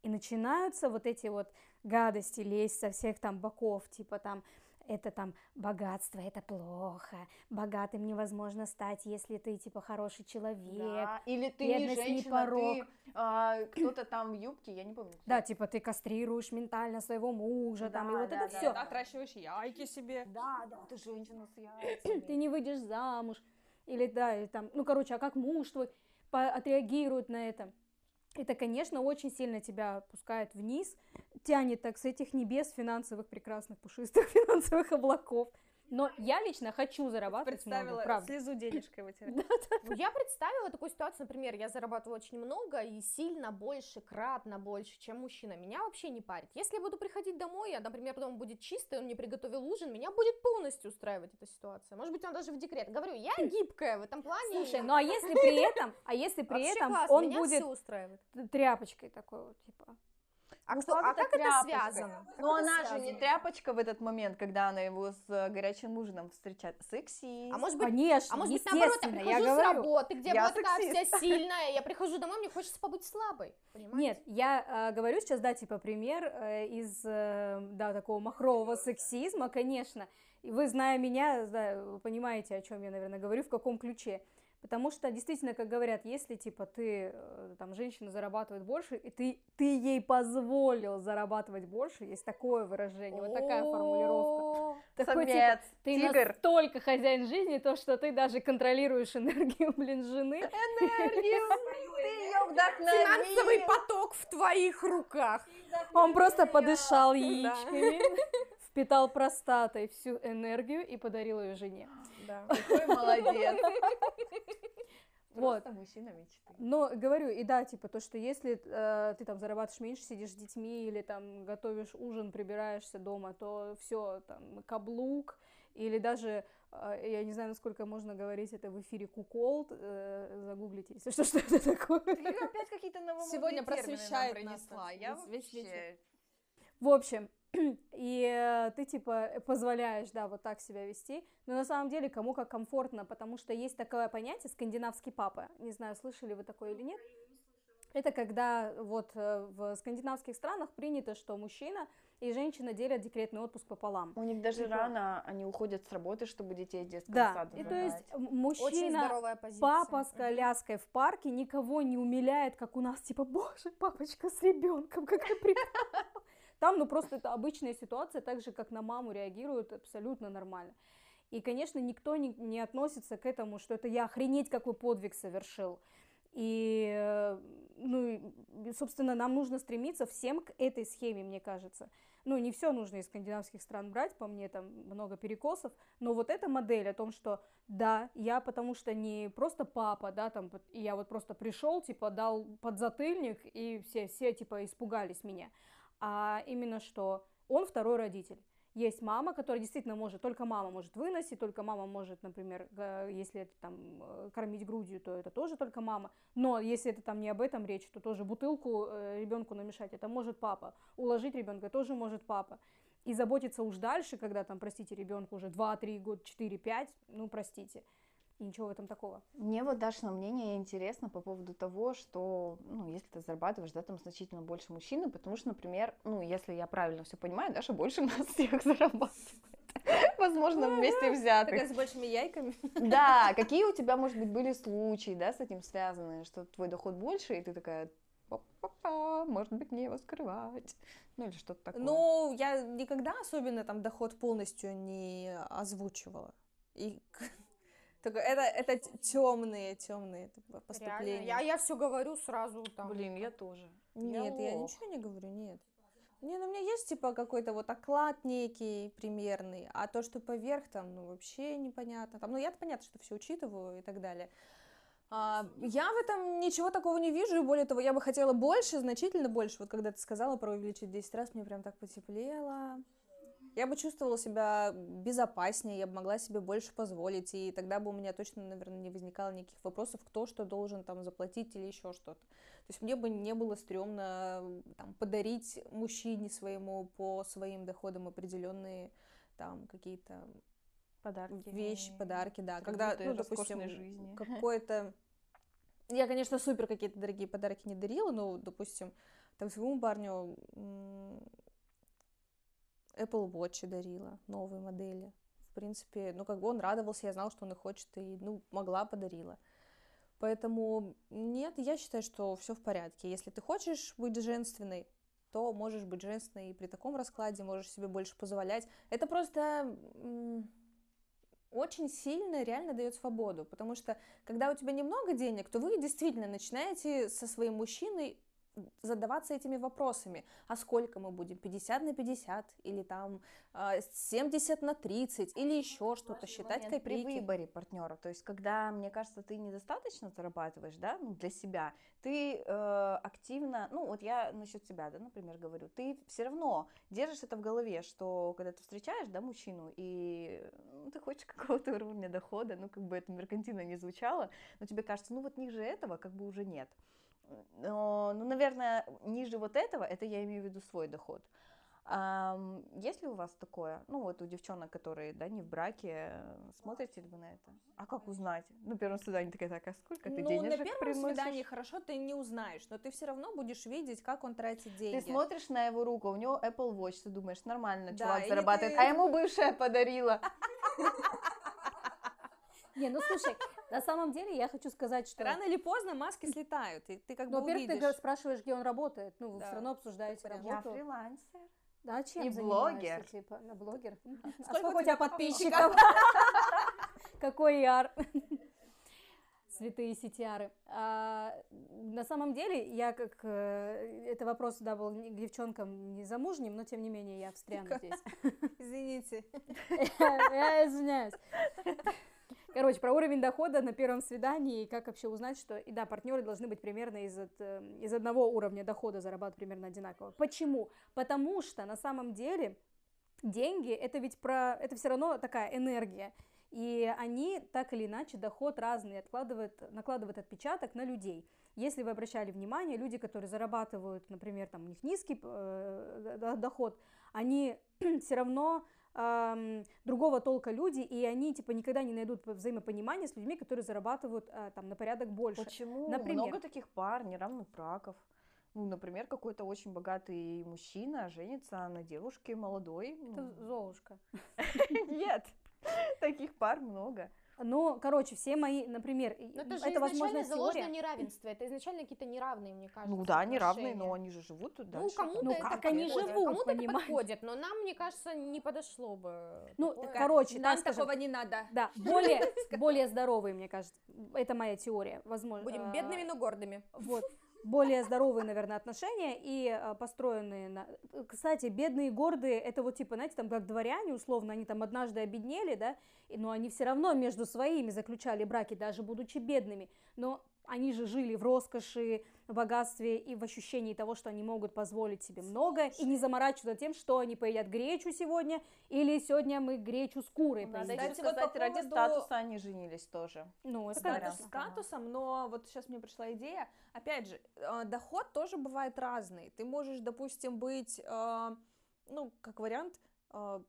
и начинаются вот эти вот гадости лезть со всех там боков, типа там, это там богатство, это плохо, богатым невозможно стать, если ты типа хороший человек. Да, или ты не не женщина, порог. ты а, кто-то там в юбке, я не помню. кто. Да, типа ты кастрируешь ментально своего мужа, там, и Да, вот да, это да, все. да. Отращиваешь яйки себе. Да, да, ты женщина с яйцами. Ты не выйдешь замуж. Или да, или там, ну, короче, а как муж твой отреагирует на это? Это, конечно, очень сильно тебя опускает вниз, тянет так с этих небес финансовых прекрасных пушистых [laughs] финансовых облаков. Но я лично хочу зарабатывать много, Представила правда. слезу денежкой вытирать. [laughs] Я представила такую ситуацию, например, я зарабатываю очень много и сильно больше, кратно больше, чем мужчина. Меня вообще не парит. Если я буду приходить домой, а, например, дом будет чистый, он мне приготовил ужин, меня будет полностью устраивать эта ситуация. Может быть, он даже в декрет. Говорю, я гибкая в этом плане. Слушай, [laughs] ну а если при этом, а если при этом он будет тряпочкой такой вот, типа. А, Ну, кто- а как как это связано? Как Но это она же не связано? тряпочка в этот момент, когда она его с э, горячим ужином встречает. Сексист. А может быть, Конечно, а может быть, наоборот, я прихожу я с говорю. работы, где Я была такая вся [laughs] сильная, я прихожу домой, мне хочется побыть слабой. Понимаете? Нет, я э, говорю сейчас, да, типа пример э, из, э, да, такого махрового сексизма, конечно. И вы, зная меня, да, вы понимаете, о чем я, наверное, говорю, в каком ключе. Потому что, действительно, как говорят, если, типа, ты, э, там, женщина зарабатывает больше, и ты, ты ей позволил зарабатывать больше, есть такое выражение, вот такая формулировка. Такой, типа, ты тигр. настолько хозяин жизни, то, что ты даже контролируешь [laughs] энергию, блин, жены. Энергию. Ты ее Финансовый вдохновил. поток в твоих руках. Он просто подышал яичками, [laughs] впитал простатой всю энергию и подарил ее жене. Да. Какой молодец. [laughs] Вот. Мужчина мечты. Но говорю, и да, типа, то, что если э, ты там зарабатываешь меньше, сидишь с детьми или там готовишь ужин, прибираешься дома, то все, там, каблук, или даже, э, я не знаю, насколько можно говорить это в эфире, куколд, э, загуглите, если что, [laughs] что это такое. Ты опять какие-то новомодные Сегодня просвещает нас принесла. Я вообще... В общем, [clears throat] и э, ты типа позволяешь, да, вот так себя вести, но на самом деле кому как комфортно, потому что есть такое понятие скандинавский папа. Не знаю, слышали вы такое или нет. Это когда вот э, в скандинавских странах принято, что мужчина и женщина делят декретный отпуск пополам. У них даже Прикольно. рано они уходят с работы, чтобы детей из детского Да, сада и то есть мужчина, папа с коляской в парке никого не умиляет, как у нас, типа, боже, папочка с ребенком, как ты припала. Там, ну, просто это обычная ситуация, так же, как на маму реагируют, абсолютно нормально. И, конечно, никто не, не относится к этому, что это я охренеть какой подвиг совершил. И, э, ну, собственно, нам нужно стремиться всем к этой схеме, мне кажется. Ну, не все нужно из скандинавских стран брать, по мне там много перекосов, но вот эта модель о том, что да, я потому что не просто папа, да, там, я вот просто пришел, типа, дал подзатыльник, и все, все, типа, испугались меня, а именно что он второй родитель. Есть мама, которая действительно может, только мама может выносить, только мама может, например, если это там э, кормить грудью, то это тоже только мама. Но если это там не об этом речь, то тоже бутылку ребенку намешать, это может папа. Уложить ребенка тоже может папа. И заботиться уж дальше, когда там, простите, ребенку уже 2-3 года, 4-5, ну, простите. И ничего в этом такого. Мне вот Дашина мнение интересно по поводу того, что, ну, если ты зарабатываешь, да, там значительно больше мужчины, потому что, например, ну, если я правильно все понимаю, Даша больше [laughs] нас всех зарабатывает. Возможно, вместе взятых. Такая с большими яйками. Да, какие у тебя, может быть, были случаи, да, с этим связанные, что твой доход больше, и ты такая, «Па-па-па, может быть, мне его скрывать, ну или что-то такое. Ну, я никогда особенно там доход полностью не озвучивала. И только это, это темные, темные Реально. поступления. Я, я все говорю сразу там. Блин, я тоже. Нет, я, лох. ничего не говорю, нет. Не, ну у меня есть типа какой-то вот оклад некий примерный, а то, что поверх там, ну вообще непонятно. Там, ну я понятно, что все учитываю и так далее. А, я в этом ничего такого не вижу, и более того, я бы хотела больше, значительно больше. Вот когда ты сказала про увеличить 10 раз, мне прям так потеплело. Я бы чувствовала себя безопаснее, я бы могла себе больше позволить, и тогда бы у меня точно, наверное, не возникало никаких вопросов, кто что должен там заплатить или еще что-то. То есть мне бы не было стрёмно там, подарить мужчине своему по своим доходам определенные там какие-то Подарки. вещи, подарки, да. Когда, ну, допустим, жизни. какой-то... Я, конечно, супер какие-то дорогие подарки не дарила, но, допустим, там своему парню Apple Watch дарила, новые модели. В принципе, ну, как бы он радовался, я знала, что он их хочет, и, ну, могла, подарила. Поэтому нет, я считаю, что все в порядке. Если ты хочешь быть женственной, то можешь быть женственной и при таком раскладе можешь себе больше позволять. Это просто очень сильно реально дает свободу, потому что когда у тебя немного денег, то вы действительно начинаете со своим мужчиной задаваться этими вопросами. А сколько мы будем? 50 на 50? Или там а, 70 на 30? Или еще что-то? Считать Момент При копейки? выборе партнера, то есть когда, мне кажется, ты недостаточно зарабатываешь, да, ну, для себя, ты э, активно, ну, вот я насчет себя, да, например, говорю, ты все равно держишь это в голове, что когда ты встречаешь, да, мужчину, и ну, ты хочешь [laughs] какого-то уровня дохода, ну, как бы это меркантильно не звучало, но тебе кажется, ну, вот ниже этого как бы уже нет. Ну, наверное, ниже вот этого, это я имею в виду свой доход. Ам, есть ли у вас такое? Ну, вот у девчонок, которые, да, не в браке, э, смотрите ли вы на это? А как узнать? На первом свидании такая, так, а сколько ты Ну, денежек на первом приносишь? свидании хорошо ты не узнаешь, но ты все равно будешь видеть, как он тратит деньги. Ты смотришь на его руку, у него Apple Watch, ты думаешь, нормально, Да, чувак зарабатывает, ты- а ему бывшая подарила. [laughs] Не, ну слушай, на самом деле я хочу сказать, что... Рано или поздно маски слетают, и ты как Ну, бы во-первых, ты спрашиваешь, где он работает. Ну, вы все равно обсуждаете как вариант. Я работу. фрилансер. Да, чем и блогер. типа, на блогер? [laughs] А Сколько у тебя подписчиков? [laughs] Какой яр. [laughs] Святые сетиары. А, на самом деле, я как... э, Это вопрос, да, был к девчонкам не замужним, но тем не менее я встряну здесь. Извините. Я извиняюсь. Короче, про уровень дохода на первом свидании и как вообще узнать, что, и да, партнеры должны быть примерно из, от, э, из одного уровня дохода зарабатывать примерно одинаково. Почему? Потому что на самом деле деньги это ведь про, это все равно такая энергия. И они так или иначе доход разный откладывают, накладывают отпечаток на людей. Если вы обращали внимание, люди, которые зарабатывают, например, там у них низкий э, до- доход, они [clears throat] все равно другого толка люди, и они типа никогда не найдут взаимопонимания с людьми, которые зарабатывают а, там на порядок больше. Почему? Например. Много таких пар, неравных браков. Ну, например, какой-то очень богатый мужчина женится на девушке молодой. Это Ну, Золушка. [laughs] Нет, таких пар много. Ну, короче, все мои, например, Но это же это возможно изначально заложено теория. неравенство. Это изначально какие-то неравные, мне кажется, Ну да, они равные, но отношения. они же живут тут Ну, дальше. кому-то Ну, это как они подходит, живут, кому-то это подходит, но нам, мне кажется, не подошло бы. Ну, такое. короче, Нам скажем, такого не надо. да, более, [laughs] более здоровые, мне кажется. Это моя теория, возможно. Будем а, бедными, но гордыми. Вот. Более здоровые, наверное, отношения и а, построенные на... Кстати, бедные и гордые, это вот типа, знаете, там как дворяне, условно, они там однажды обеднели, да, но они все равно между своими заключали браки, даже будучи бедными, но они же жили в роскоши, в богатстве и в ощущении того, что они могут позволить себе много и не заморачиваться тем, что они поедят гречу сегодня или сегодня мы гречу с курой Надо поедим. еще Кстати, вот сказать, по ради поводу- статуса они женились тоже. Ну, это конечно. статусом, но вот сейчас мне пришла идея. Опять же, э, доход тоже бывает разный. Ты можешь, допустим, быть, э, ну, как вариант, э,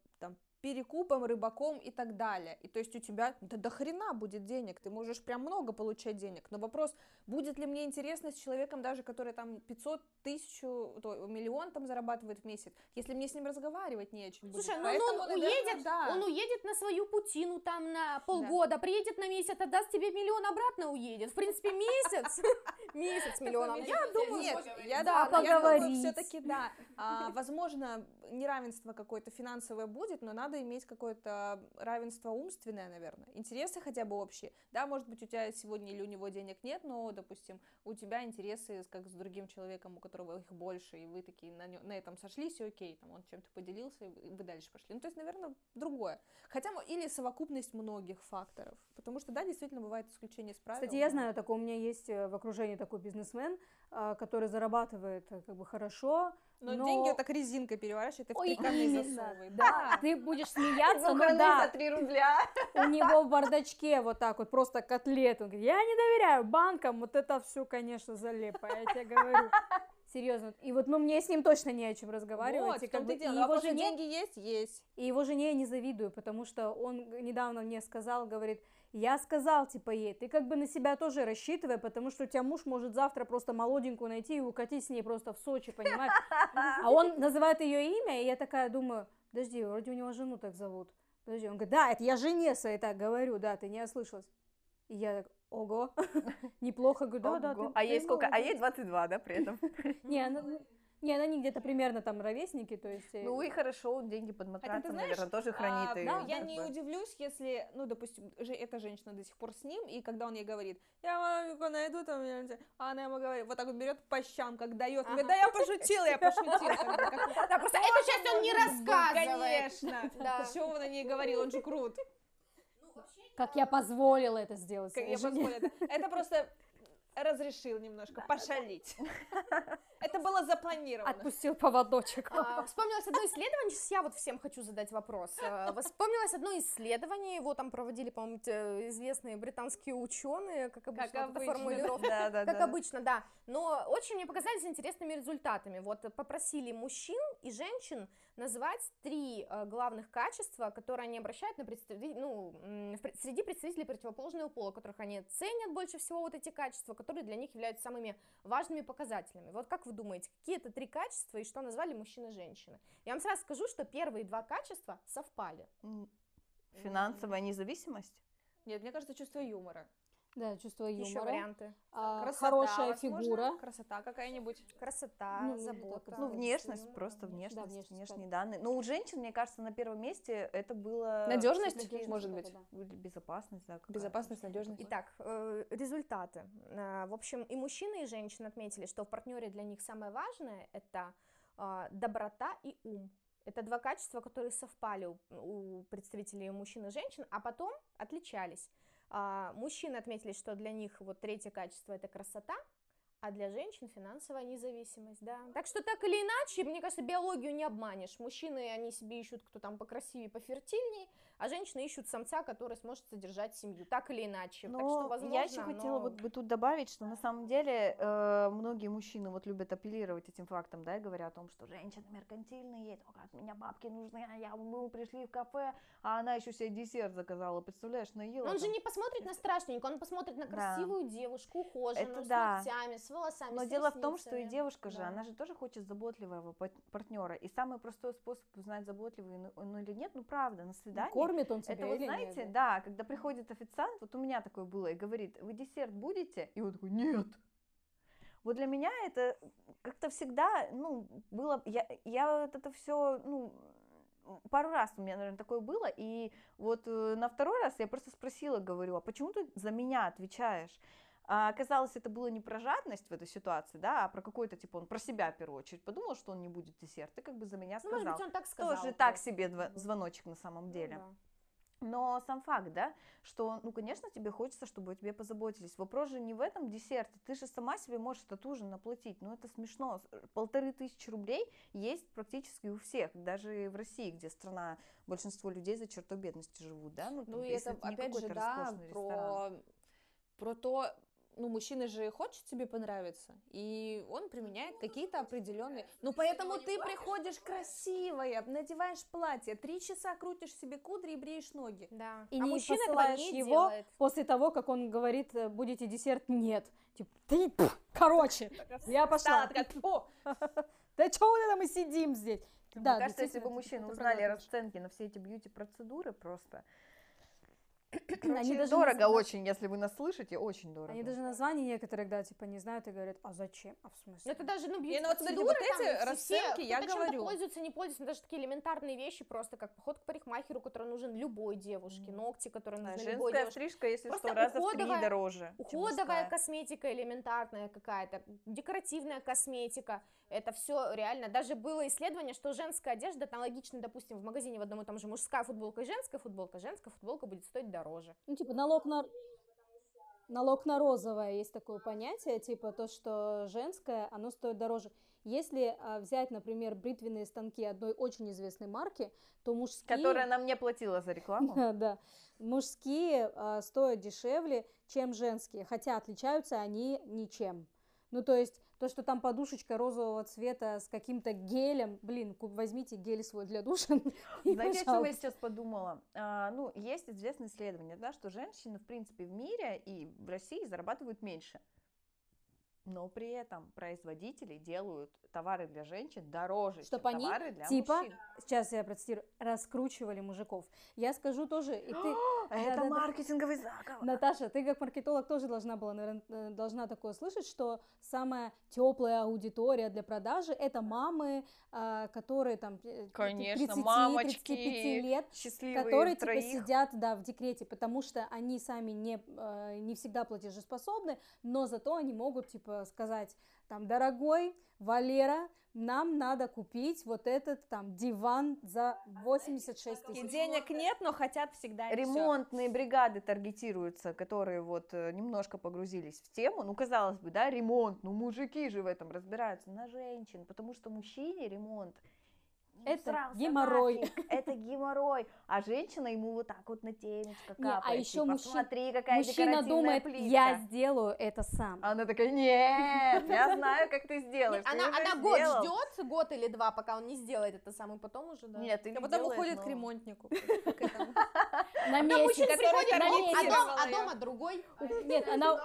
перекупом, рыбаком и так далее. И то есть у тебя да до хрена будет денег, ты можешь прям много получать денег. Но вопрос, будет ли мне интересно с человеком даже, который там 500 тысяч, то, миллион там зарабатывает в месяц, если мне с ним разговаривать не о чем будет. Слушай, ну Поэтому, он наверное, уедет, да. он уедет на свою путину там на полгода, приедет на месяц, отдаст тебе миллион, обратно уедет. В принципе, месяц, [laughs] месяц миллионом. Я думаю, Нет, я, Да, да, поговорить. все-таки да. А, возможно, неравенство какое-то финансовое будет, но надо иметь какое-то равенство умственное, наверное. Интересы хотя бы общие. Да, может быть, у тебя сегодня или у него денег нет, но, допустим, у тебя интересы как с другим человеком, у которого их больше, и вы такие на, нё- на этом сошлись, и окей, там он чем-то поделился, и вы дальше пошли. Ну, то есть, наверное, другое. Хотя, или совокупность многих факторов. Потому что, да, действительно, бывает исключение из правил. Кстати, я знаю, такой у меня есть э, в окружении такой бизнесмен, а, который зарабатывает э, как бы хорошо, Но, Но- деньги вот так резинкой переворачивает и в Ой, прикладной именно, засовывает. да. Ты будешь смеяться, но Буханы да, за 3 рубля. у него в бардачке вот так вот просто котлет. Он говорит, я не доверяю банкам, вот это все, конечно, залепо, я тебе говорю. Серьезно. И вот, ну, мне с ним точно не о чем разговаривать. Вот, и в как бы и дело. Но его что жене, деньги есть? Есть. и его жене я не завидую, потому что он недавно мне сказал, говорит, я сказал, типа, ей, ты как бы на себя тоже рассчитывай, потому что у тебя муж может завтра просто молоденькую найти и укатить с ней просто в Сочи, понимаешь? [laughs] А он называет ее имя, и я такая думаю, подожди, вроде у него жену так зовут. Подожди, он говорит, да, это я жене своей так говорю, да, ты не ослышалась. И я так, ого, [laughs] неплохо, говорю, да, да, А ей сколько? А молодец». ей 22, да, при этом? [laughs] Не, она, не, она не где-то примерно там ровесники, то есть... э, Ну и хорошо, деньги под матрацем, знаешь, наверное, тоже хранит. А, и да, я не бы- удивлюсь, если, ну, допустим, же, эта женщина до сих пор с ним, и когда он ей говорит, я мамику найду, там, я не знаю», а она ему говорит, вот так вот берет по щам, как дает, Ага. говорит, да я пошутила, я пошутила. [laughs] как- Да, просто эту часть он не рассказывает. Конечно. [laughs] Да. Что он о ней говорил, он же крут. Как я позволила это сделать Как я позволю это. Это [laughs] просто разрешил немножко пошалить. Это было запланировано. Отпустил поводочек. А, Вспомнилось одно исследование, сейчас я вот всем хочу задать вопрос. А, Вспомнилось одно исследование, его там проводили, по-моему, известные британские ученые, как обычно, Как обычно, формулировка. Да, да, Как да. обычно, да. Но очень мне показались интересными результатами. Вот попросили мужчин и женщин назвать три э, главных качества, которые они обращают на представи- ну, среди представителей противоположного пола, которых они ценят больше всего вот эти качества, которые для них являются самыми важными показателями. Вот как вы думаете, какие это три качества и что назвали мужчины и женщины? Я вам сразу скажу, что первые два качества совпали. Финансовая независимость? Нет, мне кажется, чувство юмора. Да, чувство юмора. Еще варианты. а, Красота, хорошая возможно, фигура. Красота какая-нибудь. Красота, Ну, забота. Ну, Да, внешность, да, просто да, внешность, внешность, внешние да. данные. Но у женщин, мне кажется, на первом месте это было... Надежность, может быть. Безопасность, да. какая-то. Безопасность, надежность. Итак, э, результаты. Э, В общем, и мужчины, и женщины отметили, что в партнере для них самое важное это а, доброта и ум. Это два качества, которые совпали у, у представителей мужчин и женщин, а потом отличались. А, Мужчины отметили, что для них вот третье качество это красота, а для женщин финансовая независимость, да. Так что так или иначе, мне кажется, биологию не обманешь. Мужчины, они себе ищут, кто там покрасивее, пофертильней, а женщины ищут самца, который сможет содержать семью, так или иначе. так что, Но возможно, я еще хотела но- вот бы тут добавить, что на самом деле э, многие мужчины вот любят апеллировать этим фактом, да, и говорят о том, что женщины меркантильные, только от меня бабки нужны, а я, мы пришли в кафе, а она еще себе десерт заказала, представляешь, наела. Он же там. не посмотрит на страшненькую, он посмотрит на Да. красивую девушку, ухоженную, Это с да. ногтями, с волосами, Но с дело в том, что и девушка же, Да. она же тоже хочет заботливого партнера. И самый простой способ узнать, заботливый он- он или нет, ну правда, на свидании. Кормит он тебя Это вот нет, знаете, да? да, когда приходит официант, вот у меня такое было, и говорит, вы десерт будете? И он такой, нет. Вот для меня это как-то всегда, ну, было, я, я вот это все, ну, пару раз у меня, наверное, такое было, и вот э, на второй раз я просто спросила, говорю, а почему ты за меня отвечаешь? А оказалось, это было не про жадность в этой ситуации, да, а про какой-то, типа, он про себя в первую очередь подумал, что он не будет десерт, и как бы за меня Ну, сказал. может быть, он так сказал. Тоже так просто. себе дво- звоночек на самом Ну деле. да. Но сам факт, да, что, ну, конечно, тебе хочется, чтобы о тебе позаботились. Вопрос же не в этом десерте. Ты же сама себе можешь этот ужин наплатить. Ну, это смешно. Полторы тысячи рублей есть практически у всех. Даже в России, где страна, большинство людей за чертой бедности живут, да. Ну, Ну и это, не опять же, да, ресторан. про, про то, ну, мужчина же хочет себе понравиться, и он применяет какие-то определенные... Ну, поэтому ты приходишь красивая, надеваешь платье, три часа крутишь себе кудри и бреешь ноги. Да. И а не мужчина посылаешь не его делает. после того, как он говорит, э, будете десерт, нет. Типа, ты, короче, я пошла. [laughs] Да чего вот это мы сидим здесь? Да, Мне кажется, если бы мужчины узнали расценки на все эти бьюти-процедуры просто... Они Короче, даже дорого назна- очень, если вы нас слышите, очень дорого. Они даже названия некоторых, да, типа не знают и говорят, а зачем? А в Ну, смысле? это даже, ну, Не, ну вот смотри, бьюти-процедуры вот там, эти все- расценки, я говорю. пользуется, не пользуется, ну, даже такие элементарные вещи, просто как поход к парикмахеру, который нужен любой девушке, ногти, которые Да, нужны любой женская девушке. стрижка, если Просто что, раза в три дороже. Уходовая косметика элементарная какая-то, декоративная косметика, это все реально. Даже было исследование, что женская одежда, аналогично, допустим, в магазине в одном и том же мужская футболка и женская футболка, женская футболка будет стоить дороже. Ну, типа, налог на... Налог на розовое есть такое понятие, типа то, что женское, оно стоит дороже. Если а, взять, например, бритвенные станки одной очень известной марки, то мужские... Которая нам не платила за рекламу. [laughs] Да, мужские а, стоят дешевле, чем женские, хотя отличаются они ничем. Ну, то есть, то, что там подушечка розового цвета с каким-то гелем, блин, возьмите гель свой для душа. [laughs] Знаете, о чем я сейчас подумала? А, ну, есть известное исследование, да, что женщины, в принципе, в мире и в России зарабатывают меньше. Но при этом производители делают товары для женщин дороже, Чтоб чем они, товары для типа, мужчин. сейчас я процитирую, раскручивали мужиков. Я скажу тоже, и ты, [gasps] Это Да-да-да. маркетинговый заговор. Наташа, ты как маркетолог тоже должна была, наверное, должна такое слышать, что самая теплая аудитория для продажи это мамы, а, которые там э, Конечно, 30, мамочки, 35 лет, Счастливые которые типа троих. сидят, да, в декрете, потому что они сами не, э, не всегда платежеспособны, но зато они могут, типа, сказать, там, дорогой Валера, нам надо купить вот этот, там, диван за 86 И тысяч. денег нет, но хотят всегда и. Ремонтные бригады таргетируются, которые вот э, немножко погрузились в тему. Ну, казалось бы, да, ремонт, ну, мужики же в этом разбираются, на женщин, потому что мужчине ремонт Это срался геморрой. нафиг, [laughs] это геморрой, а женщина ему вот так вот на темечко Не, а капает, ещё типа, мужчин- смотри, какая Мужчина думает, плитка. я сделаю это сам. А Она такая, нет, я [laughs] знаю, как ты сделаешь. ты Она, она год сделал». ждет, год или два, пока он не сделает это сам, и потом уже, да. Нет, ты А потом делаешь, уходит но- [laughs] к ремонтнику. На месяц. Мужчина а, дом- а дом- а дома другой. Нет, она...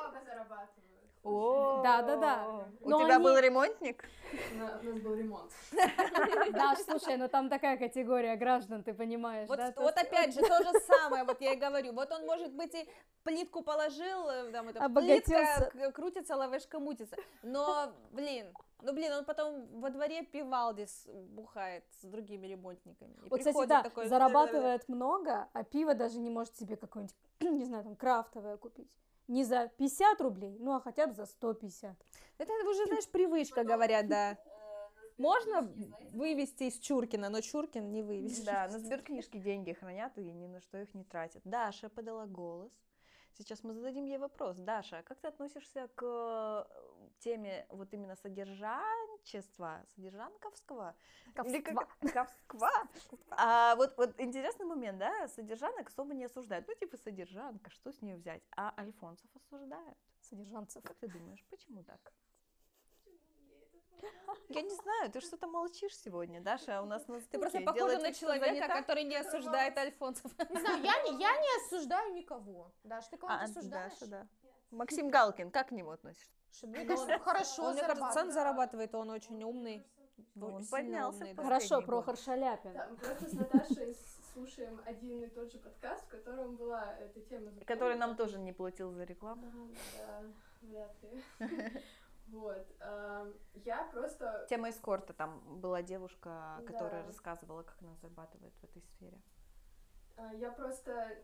много зарабатывают. О, Да-да-да. У Но тебя они- был ремонтник? У на- у нас был ремонт. [laughs] Да, слушай, ну там такая категория граждан, ты понимаешь, Вот, да? вот опять же то же [laughs] самое, вот я и говорю. Вот он, может быть, и плитку положил, э, там это плитка крутится, лавешка мутится. Но, блин, ну блин, он потом во дворе пивалдис бухает с другими ремонтниками. И Вот, кстати, да, такой, зарабатывает много, а пиво даже не может себе какое-нибудь, [clears throat] не знаю, там, крафтовое купить. Не за 50 рублей, ну, а хотя бы за 150. Это уже, знаешь, привычка, говорят, да. Можно вывести из Чуркина, но Чуркин не вывезет. Да, на сберкнижке деньги хранят и ни на что их не тратят. Даша подала голос. Сейчас мы зададим ей вопрос. Даша, как ты относишься к э, теме вот именно содержанчества, содержанковского? Или как- Ковсква? А вот, вот интересный момент, да, содержанок особо не осуждают. Ну, типа содержанка, что с нее взять? А альфонсов осуждают. Содержанцев. Как ты думаешь, почему так? Я не знаю, ты что-то молчишь сегодня, Даша, у нас на Ты просто похожа на человека, который не осуждает альфонсов. Не знаю, я не, я не осуждаю никого. Даш, ты кого-то А, осуждаешь? Даша, да. Максим Галкин, как к нему относишься? Хорошо Он, мне кажется, сам зарабатывает. зарабатывает, он очень умный. Он поднялся умный, да. Хорошо. Прохор Шаляпин. Да, мы просто с Наташей слушаем один и тот же подкаст, в котором была эта тема. Который нам тоже не платил за рекламу. Да, вряд ли. [laughs] Вот. ам, Я просто... Тема эскорта, там была девушка, которая Да. рассказывала, как она зарабатывает в этой сфере. а, Я просто,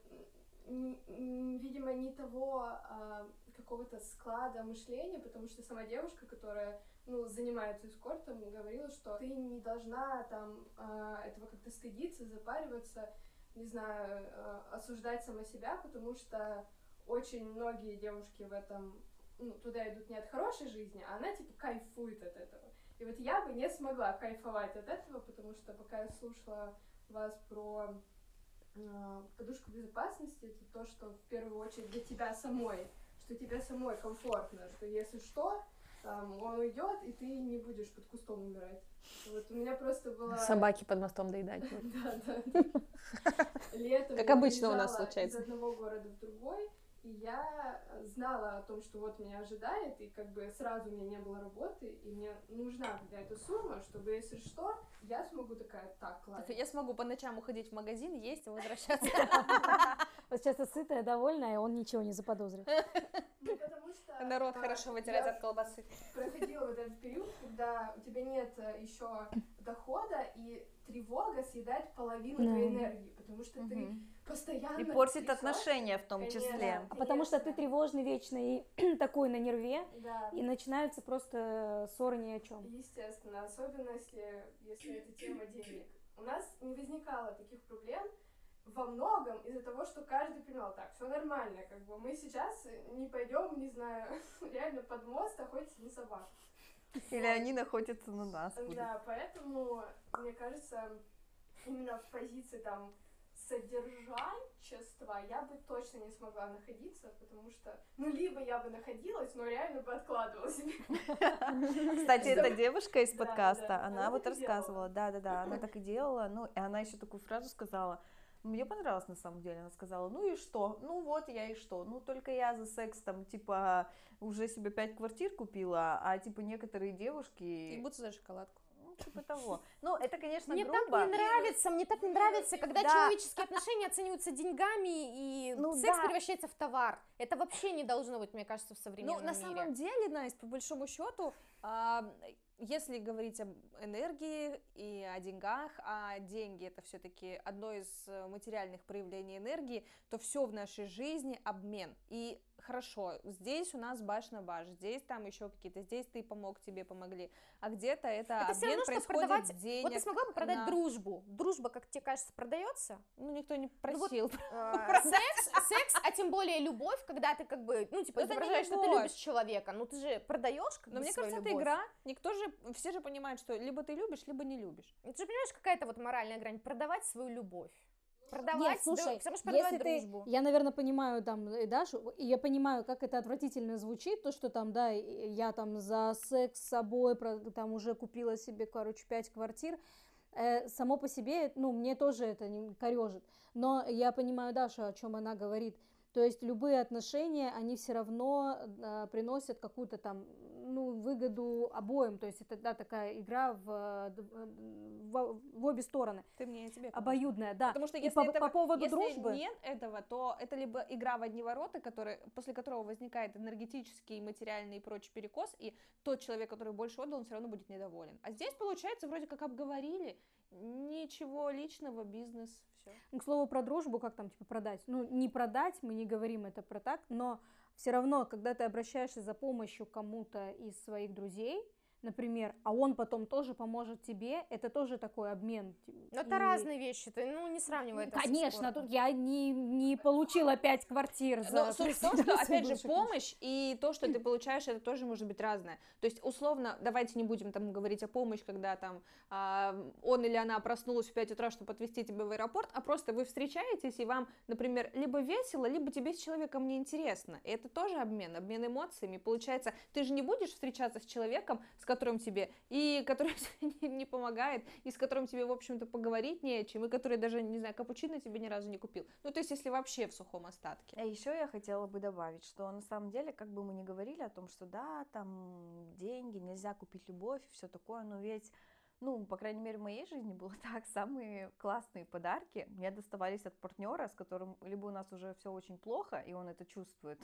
видимо, не того а, какого-то склада мышления, потому что сама девушка, которая ну, занимается эскортом, говорила, что ты не должна там а, этого как-то стыдиться, запариваться, не знаю, а, осуждать сама себя, потому что очень многие девушки в этом ну, туда идут не от хорошей жизни, а она типа кайфует от этого. И вот я бы не смогла кайфовать от этого, потому что пока я слушала вас про э, подушку безопасности, это то, что в первую очередь для тебя самой, что тебе самой комфортно, что если что, там, он уйдет, и ты не будешь под кустом умирать. Вот у меня просто была... Собаки под мостом доедать. [laughs] Да, да. [laughs] Летом Как обычно у нас случается. Из одного города в другой, и я знала о том, что вот меня ожидает, и как бы сразу у меня не было работы, и мне нужна какая-то сумма, чтобы, если что, я смогу такая, так, ладно. Я смогу по ночам уходить в магазин, есть и возвращаться. [laughs] Вот сейчас сытая, довольная, и он ничего не заподозрит. Ну, потому что... Народ а, хорошо вытирать я от колбасы. проходила вот этот период, когда у тебя нет еще дохода, и тревога съедает половину Да. твоей энергии, потому что ты постоянно... И портит отношения в том Конечно. числе. А потому что ты тревожный вечно и [clears throat] такой на нерве, Да. и начинаются просто ссоры ни о чем. Естественно, особенно если, если это тема денег. У нас не возникало таких проблем во многом из-за того, что каждый понимал, так, все нормально, как бы мы сейчас не пойдем, не знаю, [laughs] реально под мост охотиться на собак. Или они находятся на нас. будут. Да, поэтому, мне кажется, именно в позиции там содержанчества я бы точно не смогла находиться, потому что, ну, либо я бы находилась, но реально бы откладывала себе. Кстати, эта девушка из Да, подкаста, да, она вот рассказывала, да-да-да, она так и делала, ну, и она еще такую фразу сказала, мне понравилось на самом деле, она сказала, ну и что, ну вот я и что, ну только я за секс там, типа, уже себе пять квартир купила, а типа некоторые девушки... И будто за шоколадку. Ну, типа того. Ну, это, конечно, Мне грубо. так не нравится, мне так не нравится, когда Да. человеческие отношения оцениваются деньгами и Ну секс да. превращается в товар. Это вообще не должно быть, мне кажется, в Ну, современном на мире. самом деле, Настя, по большому счету, а, если говорить об энергии и о деньгах, а деньги это все-таки одно из э, материальных проявлений энергии, то все в нашей жизни обмен. И хорошо, здесь у нас баш на баш, здесь там еще какие-то, здесь ты помог, тебе помогли, а где-то это, Это обмен равно, происходит продавать- денег. Вот ты смогла бы продать на- дружбу. Дружба, как тебе кажется, продается? Ну, никто не вот просил. Э, [laughs] секс, секс, а тем более любовь, когда ты как бы, ну, типа, не изображаешь, что ты любишь человека, ну, ты же продаешь как Но бы мне кажется, это игра. Никто же, все же понимают, что либо ты любишь, либо не любишь. Ну, Ты же понимаешь, какая-то вот моральная грань, продавать свою любовь. Продавать, Нет, слушай, всё равно, что продавать если ты, дружбу. я, наверное, понимаю там и Дашу, и я понимаю, как это отвратительно звучит, то, что там, да, я там за секс с собой, там уже купила себе, короче, пять квартир, Э, само по себе, ну, мне тоже это не корежит, но я понимаю Дашу, о чем она говорит, то есть любые отношения, они все равно э, приносят какую-то там, ну, выгоду обоим, то есть это, да, такая игра в, э, э, в, в обе стороны, Ты мне, я тебе. обоюдная, да. Потому что если, по, этого- по поводу если дружбы, нет этого, то это либо игра в одни ворота, который, после которого возникает энергетический, материальный и прочий перекос, и тот человек, который больше отдал, он все равно будет недоволен. А здесь, получается, вроде как обговорили, ничего личного, бизнес, все. Ну, К слову про дружбу, как там, типа, продать? Ну, не продать, мы не говорим это про так, но все равно, когда ты обращаешься за помощью кому-то из своих друзей, например, а он потом тоже поможет тебе, это тоже такой обмен. Но это И- разные вещи, ты, ну, не сравнивай это со Конечно, тут я не, не получила пять квартир за Но суть в том, что, [laughs] опять же, помощь и то, что ты получаешь, это тоже может быть разное. То есть, условно, давайте не будем там говорить о помощи, когда там а, он или она проснулась в 5 утра, чтобы отвезти тебя в аэропорт, а просто вы встречаетесь, и вам, например, либо весело, либо тебе с человеком неинтересно. И это тоже обмен, обмен эмоциями. Получается, ты же не будешь встречаться с человеком, с которым тебе, и который [laughs] не, помогает, и с которым тебе, в общем-то, поговорить не о чем, и который даже, не знаю, капучино тебе ни разу не купил. Ну, то есть, если вообще в сухом остатке. А еще я хотела бы добавить, что на самом деле, как бы мы ни говорили о том, что да, там деньги, нельзя купить любовь все такое, но ведь, ну, по крайней мере, в моей жизни было [laughs] так, самые классные подарки мне доставались от партнера, с которым либо у нас уже все очень плохо, и он это чувствует,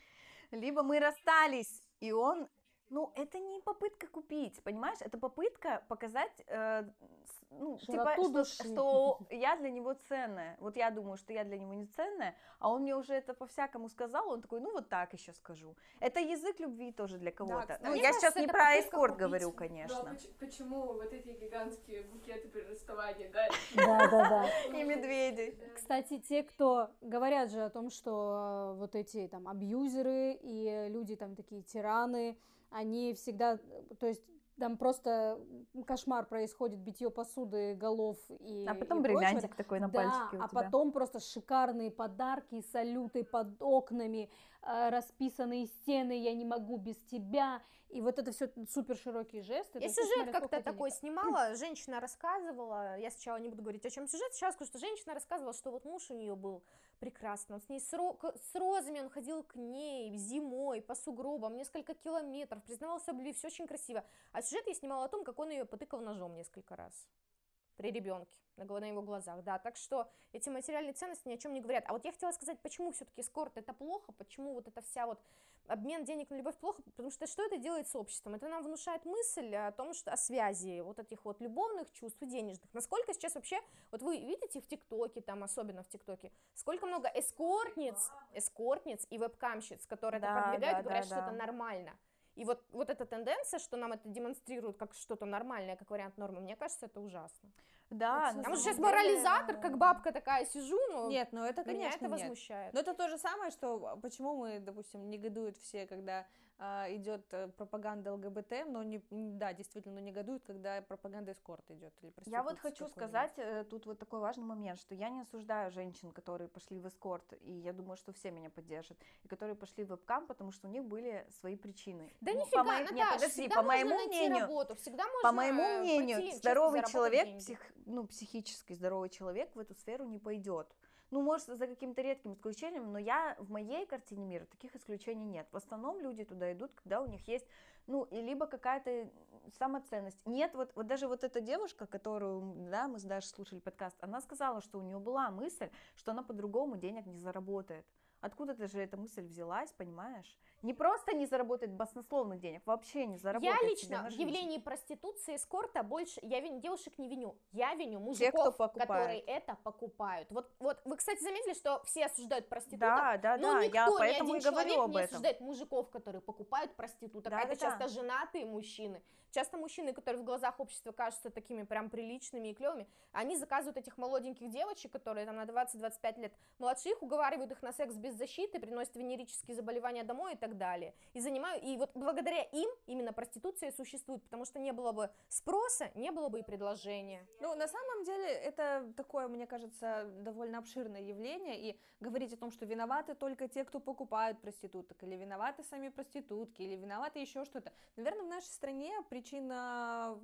[laughs] либо мы расстались, и он ну, это не попытка купить, понимаешь? Это попытка показать, э, ну, типа, Широту что, души. что [laughs] я для него ценная. Вот я думаю, что я для него не ценная, а он мне уже это по-всякому сказал, он такой, ну, вот так еще скажу. Это язык любви тоже для кого-то. кстати. ну, я сейчас не про эскорт купить. говорю, конечно. поч- почему вот эти гигантские букеты при расставании, да? Да, да, да. [laughs] И медведей. Кстати, те, кто говорят же о том, что э, вот эти там абьюзеры и люди там такие тираны, они всегда, то есть там просто кошмар происходит, битье посуды, голов и А потом и прочего. бриллиантик такой на да, пальчике а потом просто шикарные подарки, салюты под окнами, э, расписанные стены, я не могу без тебя, и вот это все супер широкие жесты. Я сюжет как-то денег. такой снимала, [clears throat] женщина рассказывала, я сначала не буду говорить, о чем сюжет, сейчас скажу, что женщина рассказывала, что вот муж у нее был прекрасный, он с ней с, ро- с розами, он ходил к ней зимой по сугробам, несколько километров, признавался в любви, все очень красиво. А сюжет я снимала о том, как он ее потыкал ножом несколько раз при ребенке на, на его глазах, да, так что эти материальные ценности ни о чем не говорят. А вот я хотела сказать, почему все-таки эскорт это плохо, почему вот эта вся вот обмен денег на любовь плохо, потому что что это делает с обществом? Это нам внушает мысль о том, что о связи вот этих вот любовных чувств и денежных. Насколько сейчас вообще, вот вы видите в ТикТоке, там особенно в ТикТоке, сколько много эскортниц, эскортниц и вебкамщиц, которые Да, это продвигают да, и говорят, да, что да. это нормально. И вот, вот эта тенденция, что нам это демонстрируют как что-то нормальное, как вариант нормы, мне кажется, это ужасно. Да, может самом сейчас деле, морализатор, как бабка такая сижу, но Нет, ну это, меня конечно, это нет. возмущает. Но это то же самое, что а, почему мы, допустим, негодуют все, когда идет э, пропаганда ЛГБТ, но не, да, действительно, но негодуют, когда пропаганда эскорт идет. Или я вот хочу сказать э, тут вот такой важный момент, что я не осуждаю женщин, которые пошли в эскорт, и я думаю, что все меня поддержат, и которые пошли в вебкам, потому что у них были свои причины. Да ну, нифига, по Наташ, нет, подожди, по моему мнению, работу, всегда можно по моему мнению, здоровый человек, псих, ну, психически здоровый человек в эту сферу не пойдет. Ну, может, за каким-то редким исключением, но я в моей картине мира таких исключений нет. В основном люди туда идут, когда у них есть, ну, и либо какая-то самоценность. Нет, вот, вот даже вот эта девушка, которую, да, мы с Дашей слушали подкаст, она сказала, что у нее была мысль, что она по-другому денег не заработает. Откуда-то же эта мысль взялась, понимаешь? Не просто не заработать баснословных денег, вообще не заработать. Я лично в явлении проституции, эскорта больше, я виню, девушек не виню, я виню мужиков, Те, которые это покупают. Вот, вот вы, кстати, заметили, что все осуждают проституток, да, да, но да, никто, я поэтому ни один и говорю человек об не этом. осуждает мужиков, которые покупают проституток. Да, это да, часто да. женатые мужчины. Часто мужчины, которые в глазах общества кажутся такими прям приличными и клевыми, они заказывают этих молоденьких девочек, которые там на 20-25 лет младше их, уговаривают их на секс без защиты, приносят венерические заболевания домой и так далее. И занимаю, и вот благодаря им именно проституция существует, потому что не было бы спроса, не было бы и предложения. Ну, на самом деле, это такое, мне кажется, довольно обширное явление, и говорить о том, что виноваты только те, кто покупают проституток, или виноваты сами проститутки, или виноваты еще что-то. Наверное, в нашей стране причина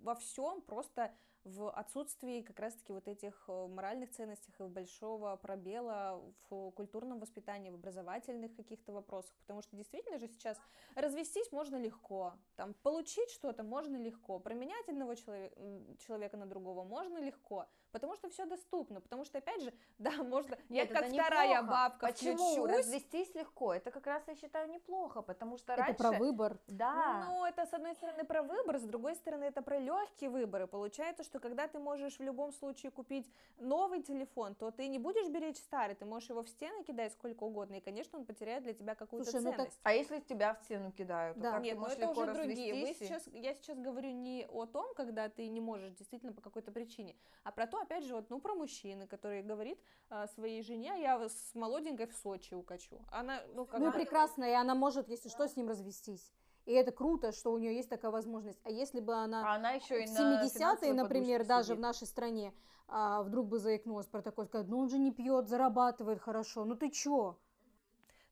во всем просто в отсутствии как раз-таки вот этих э, моральных ценностях и большого пробела в культурном воспитании, в образовательных каких-то вопросах, потому что действительно же сейчас развестись можно легко, там, получить что-то можно легко, променять одного человека на другого можно легко, потому что все доступно, потому что, опять же, [laughs] да, можно, Нет, я как это вторая неплохо. бабка Почему? включусь. Развестись легко, это как раз я считаю неплохо, потому что Это раньше... про выбор. Да. Ну, это с одной стороны про выбор, с другой стороны это про легкие выборы. Получается, что когда ты можешь в любом случае купить новый телефон, то ты не будешь беречь старый, ты можешь его в стены кидать сколько угодно, и, конечно, он потеряет для тебя какую-то Слушай, ну так- ценность. А если тебя в стену кидают, то Да. как Нет, ты ну можешь это легко уже другие. И- сейчас, я сейчас говорю не о том, когда ты не можешь действительно по какой-то причине, а про то, опять же, вот, ну, про мужчины, который говорит а, своей жене, я с молоденькой в Сочи укачу. Она, ну, как Ну и бы- прекрасно, и она может, если что, с ним развестись. И это круто, что у нее есть такая возможность. А если бы она А она еще и в на 70-е, финансовой например, даже сидит. в нашей стране, а, вдруг бы заикнулась про такое, сказать, ну он же не пьет, зарабатывает хорошо, ну ты чё?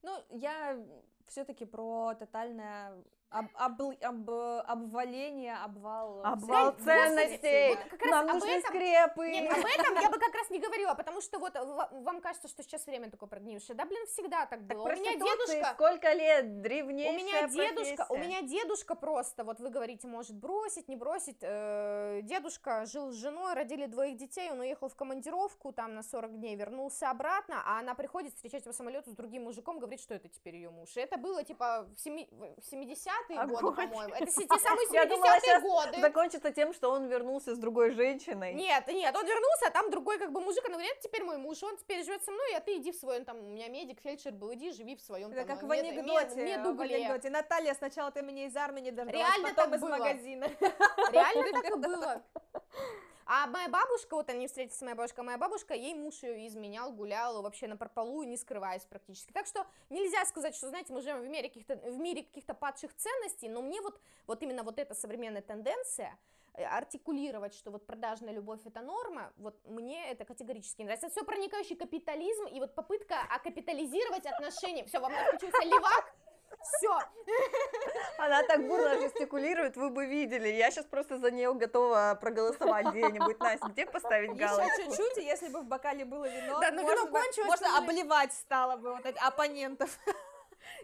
Ну, я все-таки про тотальное об, обл- об- обваление, обвал. Обвал Господи, ценностей. вот как раз Нам об нужны этом- скрепы. Нет, об этом я бы как раз не говорила, потому что вот ва- вам кажется, что сейчас время такое прогнившее. Да, блин, всегда так Так было. У меня дедушка... сколько лет, У древнейшая меня дедушка, у профессия. меня дедушка просто, вот вы говорите, может бросить, не бросить. э, дедушка жил с женой, родили двоих детей, он уехал в командировку там на 40 дней, вернулся обратно, а она приходит встречать по самолету с другим мужиком, говорит, что это теперь ее муж. И это было типа в, семи- в 70-е годы, Огонь. по-моему. Это [laughs] те самые Я думала, 70-е сейчас годы. закончится тем, что он вернулся с другой женщиной. Нет, нет, он вернулся, а там другой как бы мужик, она говорит, теперь мой муж, он теперь живет со мной, а ты иди в свой, он там, у меня медик, фельдшер был, иди, живи в своем Это там, как в анекдоте, мед- в медугле. анекдоте. Наталья, сначала ты меня из армии не дождалась, Реально потом из было. магазина. Реально так и [laughs] было. А моя бабушка, вот они встретились с моей бабушкой, моя бабушка, ей муж ее изменял, гулял вообще на прополу, не скрываясь практически. Так что нельзя сказать, что, знаете, мы живем в мире каких-то, в мире каких-то падших ценностей, но мне вот, вот именно вот эта современная тенденция, э, артикулировать, что вот продажная любовь это норма, вот мне это категорически не нравится. Это все проникающий капитализм и вот попытка окапитализировать отношения. Все, во мне включился левак, все, Она так бурно жестикулирует, вы бы видели. Я сейчас просто за нее готова проголосовать где-нибудь. Настя, где поставить Еще галочку? чуть-чуть, и если бы в бокале было вино, Да, но можно, вино кончилось, можно обливать стало бы вот оппонентов.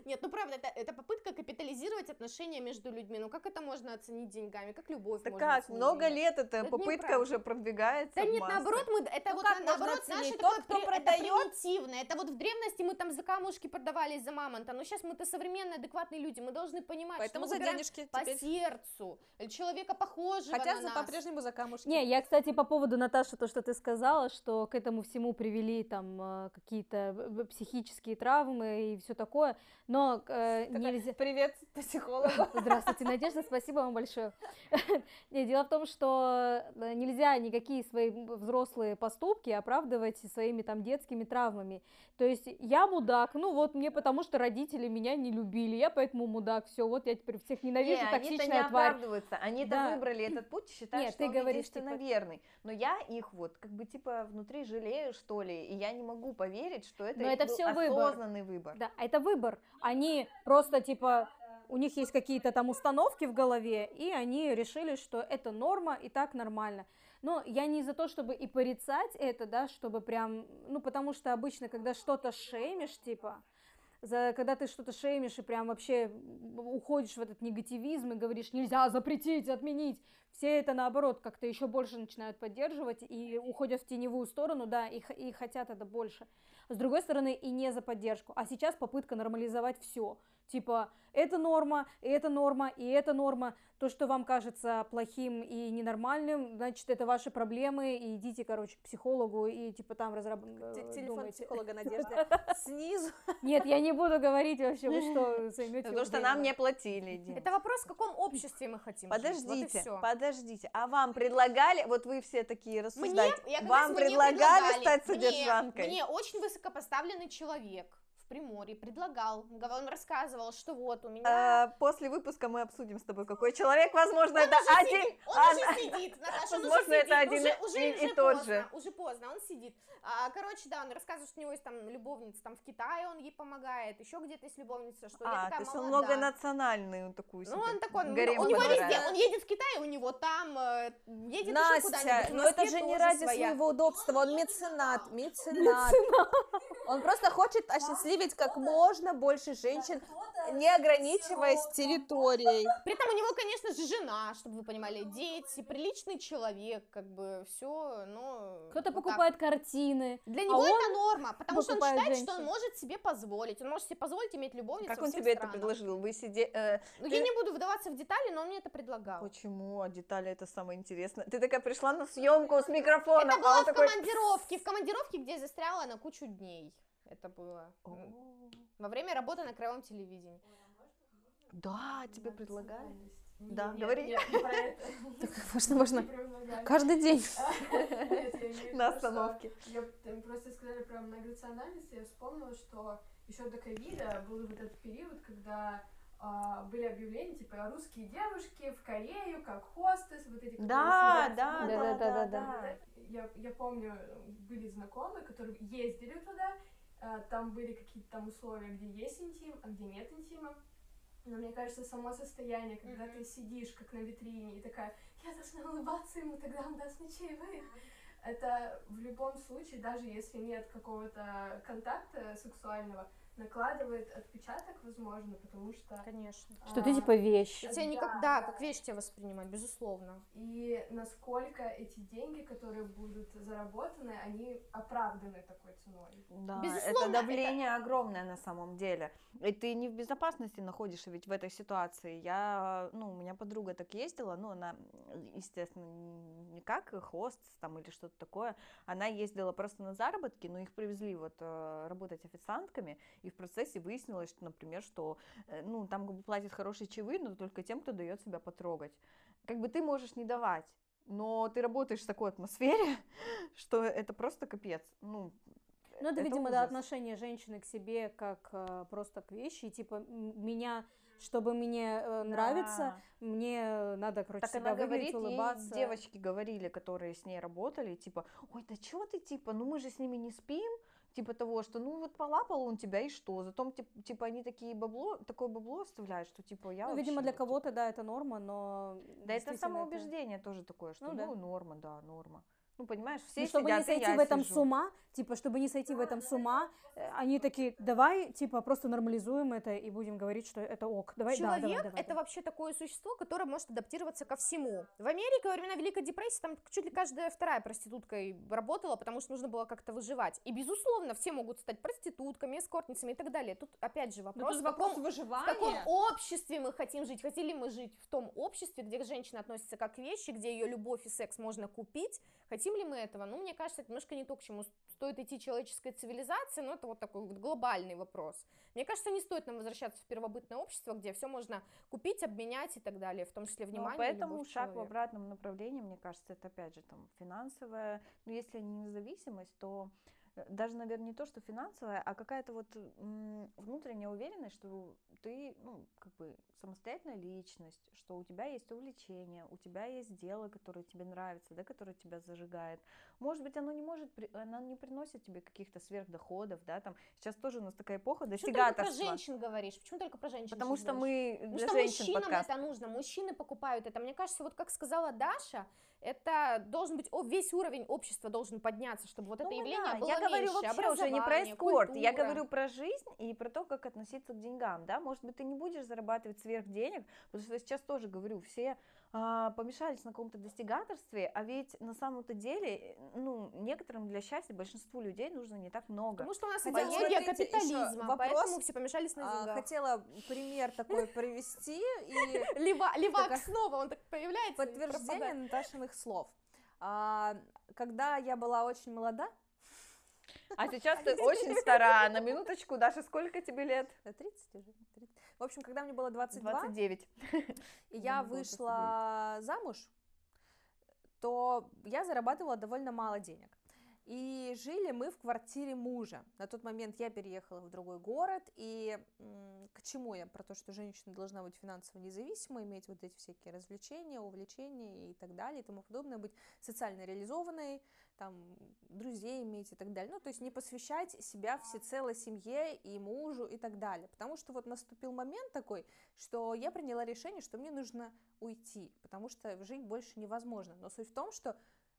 Нет, ну правда, это, это попытка капитализировать отношения между людьми. Ну как это можно оценить деньгами? Как любовь Да можно как, оценить много лет эта Это попытка уже продвигается. Да нет, массы. наоборот, мы, это Ну вот как наоборот наше оценить? такое Тот, кто при- это продает? примитивное. Это вот в древности мы там за камушки продавались за мамонта, но сейчас мы-то современные, адекватные люди, мы должны понимать, Поэтому что за мы выбираем денежки по теперь. сердцу, человека похожего Хотя на за- нас. по-прежнему за камушки. Не, я, кстати, по поводу Наташи, то, что ты сказала, что к этому всему привели там э, какие-то э, психические травмы и все такое. Но э, нельзя... Привет, психолог. [laughs] Здравствуйте, Надежда, спасибо вам большое. [laughs] Дело в том, что э, нельзя никакие свои взрослые поступки оправдывать своими там детскими травмами. То есть я мудак, ну вот мне потому что родители меня не любили, я поэтому мудак, все, вот я теперь всех ненавижу, не, токсичная они-то не тварь. оправдываются, они-то Да. выбрали этот путь, считают, Нет, что ты он говоришь, типа- верный. Но я их вот как бы типа внутри жалею, что ли, и я не могу поверить, что это Но это был выбор. осознанный выбор. Да, а это выбор. Они просто типа у них есть какие-то там установки в голове, и они решили, что это норма и так нормально. Но я не за то, чтобы и порицать это, да, чтобы прям, ну, потому что обычно, когда что-то шеймишь, типа, за, когда ты что-то шеймишь и прям вообще уходишь в этот негативизм и говоришь, нельзя запретить, отменить, все это наоборот как-то еще больше начинают поддерживать и уходят в теневую сторону, да, и, и хотят это больше. С другой стороны, и не за поддержку. А сейчас попытка нормализовать все. Типа, это норма, и это норма, и это норма. То, что вам кажется плохим и ненормальным, значит, это ваши проблемы, и идите, короче, к психологу, и типа там Те- разработайте. Телефон психолога Надежды [laughs] снизу. Нет, я не буду говорить вообще, вы что, [laughs] займете Потому что нам не платили. Это вопрос, в каком обществе мы хотим Подождите, всё. Подождите. А вам предлагали, вот вы все такие Мне, рассуждаете, я как вам мне предлагали предлагали. стать Мне- содержанкой? Мне, очень высокопоставленный человек в Приморье предлагал, он рассказывал, что вот у меня... А, после выпуска мы обсудим с тобой, какой человек, возможно, Он это один. сидит, он а, уже сидит, Наташа, он уже Возможно, это сидит, один уже, и- уже, и- уже тот поздно, же. уже поздно, он сидит. А, короче, да, он рассказывает, что у него есть там любовница, там в Китае он ей помогает, еще где-то есть любовница, что я А, такая то есть он молодая. многонациональный, он такую Ну, он такой, ну, гарем у него везде, он едет в Китай, у него там, э, едет еще Настя, куда-нибудь. в но это Москве же не ради своя. своего удобства, он меценат, меценат. Он просто хочет осчастливить как можно больше женщин, не ограничиваясь территорией. При этом у него, конечно же, жена, чтобы вы понимали, дети, приличный человек, как бы все, но... Кто-то вот так. покупает картины. Для а него он это норма, потому что он покупает считает, что он женщин. может себе позволить. Он может себе позволить иметь любовницу Как во он тебе это странах. предложил? Вы сидели... э, Ну, ты- я не буду вдаваться в детали, но он мне это предлагал. Почему? А детали это самое интересное. Ты такая пришла на съемку с микрофоном, Это а было он в такой... командировке, в командировке, где я застряла на кучу дней. Это было м, во время работы на краевом телевидении. Да, тебе предлагали? Да, Нет, говори. нет, не про это. [laughs] Можно, можно. Предлагали. Каждый день. [laughs] [laughs] На остановке. Я просто сказали про многонациональность, я вспомнила, что еще до ковида был вот этот период, когда а, были объявления, типа, русские девушки в Корею, как хостес, вот эти, Да, да, да, да, да, да. Я, помню, были знакомые, которые ездили туда, а, там были какие-то там условия, где есть интим, а где нет интима. Но мне кажется, само состояние, когда ты сидишь как на витрине и такая, я должна улыбаться ему, тогда он даст мне чаевые. Это в любом случае, даже если нет какого-то контакта сексуального, накладывает отпечаток, возможно, потому что... Конечно. Что ты а, типа вещь. Тебя не как, да, как вещь тебя воспринимать, безусловно. И насколько эти деньги, которые будут заработаны, они оправданы такой ценой. Да, Безусловно, это давление огромное на самом деле. И ты не в безопасности находишься ведь в этой ситуации. Я, ну, у меня подруга так ездила, ну, она, естественно, не как хост там или что-то такое, она ездила просто на заработки, но их привезли вот э, работать официантками, и в процессе выяснилось, что, например, что, э, ну, там платят хорошие чаевые, но только тем, кто дает себя потрогать. Как бы ты можешь не давать, но ты работаешь в такой атмосфере, [laughs] что это просто капец. Ну, Ну, это, видимо, ужас. да, отношение женщины к себе как э, просто к вещи. Типа, меня, чтобы мне э, нравиться, Да. мне надо, короче, Так себя она выглядеть, говорит, улыбаться. девочки говорили, которые с ней работали, типа, ой, да чего ты, типа, ну мы же с ними не спим, типа того, что, ну вот полапал он тебя и что, зато, тип- типа, они такие бабло, такое бабло оставляют, что, типа, я Ну, видимо, вообще для вот, типа, кого-то, да, это норма, но... Да это самоубеждение тоже такое, что, Ну ну, да. норма, да, норма. Ну, понимаешь, все Ну, чтобы сидят, не сойти я в этом сижу. с ума, типа, чтобы не сойти в этом с ума, э, они такие, давай, типа, просто нормализуем это и будем говорить, что это ок. Давай, да, Человек давай, давай, это давай. вообще такое существо, которое может адаптироваться ко всему. В Америке во времена Великой депрессии там чуть ли каждая вторая проститутка работала, потому что нужно было как-то выживать. И безусловно все могут стать проститутками, эскортницами и так далее. Тут опять же Ну, вопрос, тут в вопрос каком, в выживания. каком обществе мы хотим жить. Хотели мы жить в том обществе, где женщина относится как к вещи, где ее любовь и секс можно купить. Хотим ли мы этого? Ну, мне кажется, это немножко не то, к чему стоит идти человеческая цивилизация, но это вот такой вот глобальный вопрос. Мне кажется, не стоит нам возвращаться в первобытное общество, где все можно купить, обменять и так далее, в том числе внимание. Ну, поэтому шаг человека. в обратном направлении, мне кажется, это опять же там финансовая, ну если не независимость, то даже, наверное, не то, что финансовая, а какая-то вот внутренняя уверенность, что ты, ну, как бы самостоятельная личность, что у тебя есть увлечение, у тебя есть дело, которое тебе нравится, да, которое тебя зажигает. Может быть, оно не может, оно не приносит тебе каких-то сверхдоходов, да, там сейчас тоже у нас такая эпоха достигаторства. Почему только про женщин говоришь? Почему только про женщин? Потому что мы Потому для что мужчинам подкаст. это нужно, мужчины покупают это. Мне кажется, вот как сказала Даша, это должен быть, о, весь уровень общества должен подняться, чтобы вот это Ну явление да, было я говорю меньше. вообще уже не про эскорт, я культура. говорю про жизнь и про то, как относиться к деньгам, да, может быть, ты не будешь зарабатывать сверх денег, потому что я сейчас тоже говорю, все помешались на каком-то достигаторстве, а ведь на самом-то деле, э, ну, некоторым для счастья, большинству людей нужно не так много. Потому что у нас Хотя, идеология капитализма, вопрос, поэтому все помешались на А, деньгах. хотела пример такой [laughs] привести и [laughs] Лева, левак снова, он так появляется. подтверждение. Наташиных слов. А, когда я была очень молода, А [laughs] сейчас ты очень стара, на минуточку, Даша, сколько тебе лет? э, 30 уже, 30. в общем, когда мне было 22, 29. [laughs] и я вышла замуж, то я зарабатывала довольно мало денег. И жили мы в квартире мужа. На тот момент я переехала в другой город, и к чему я? Про то, что женщина должна быть финансово независимой, иметь вот эти всякие развлечения, увлечения и так далее, и тому подобное, быть социально реализованной, там, друзей иметь и так далее. Ну, то есть не посвящать себя всецело семье и мужу и так далее. Потому что вот наступил момент такой, что я приняла решение, что мне нужно уйти, потому что жить больше невозможно. Но суть в том, что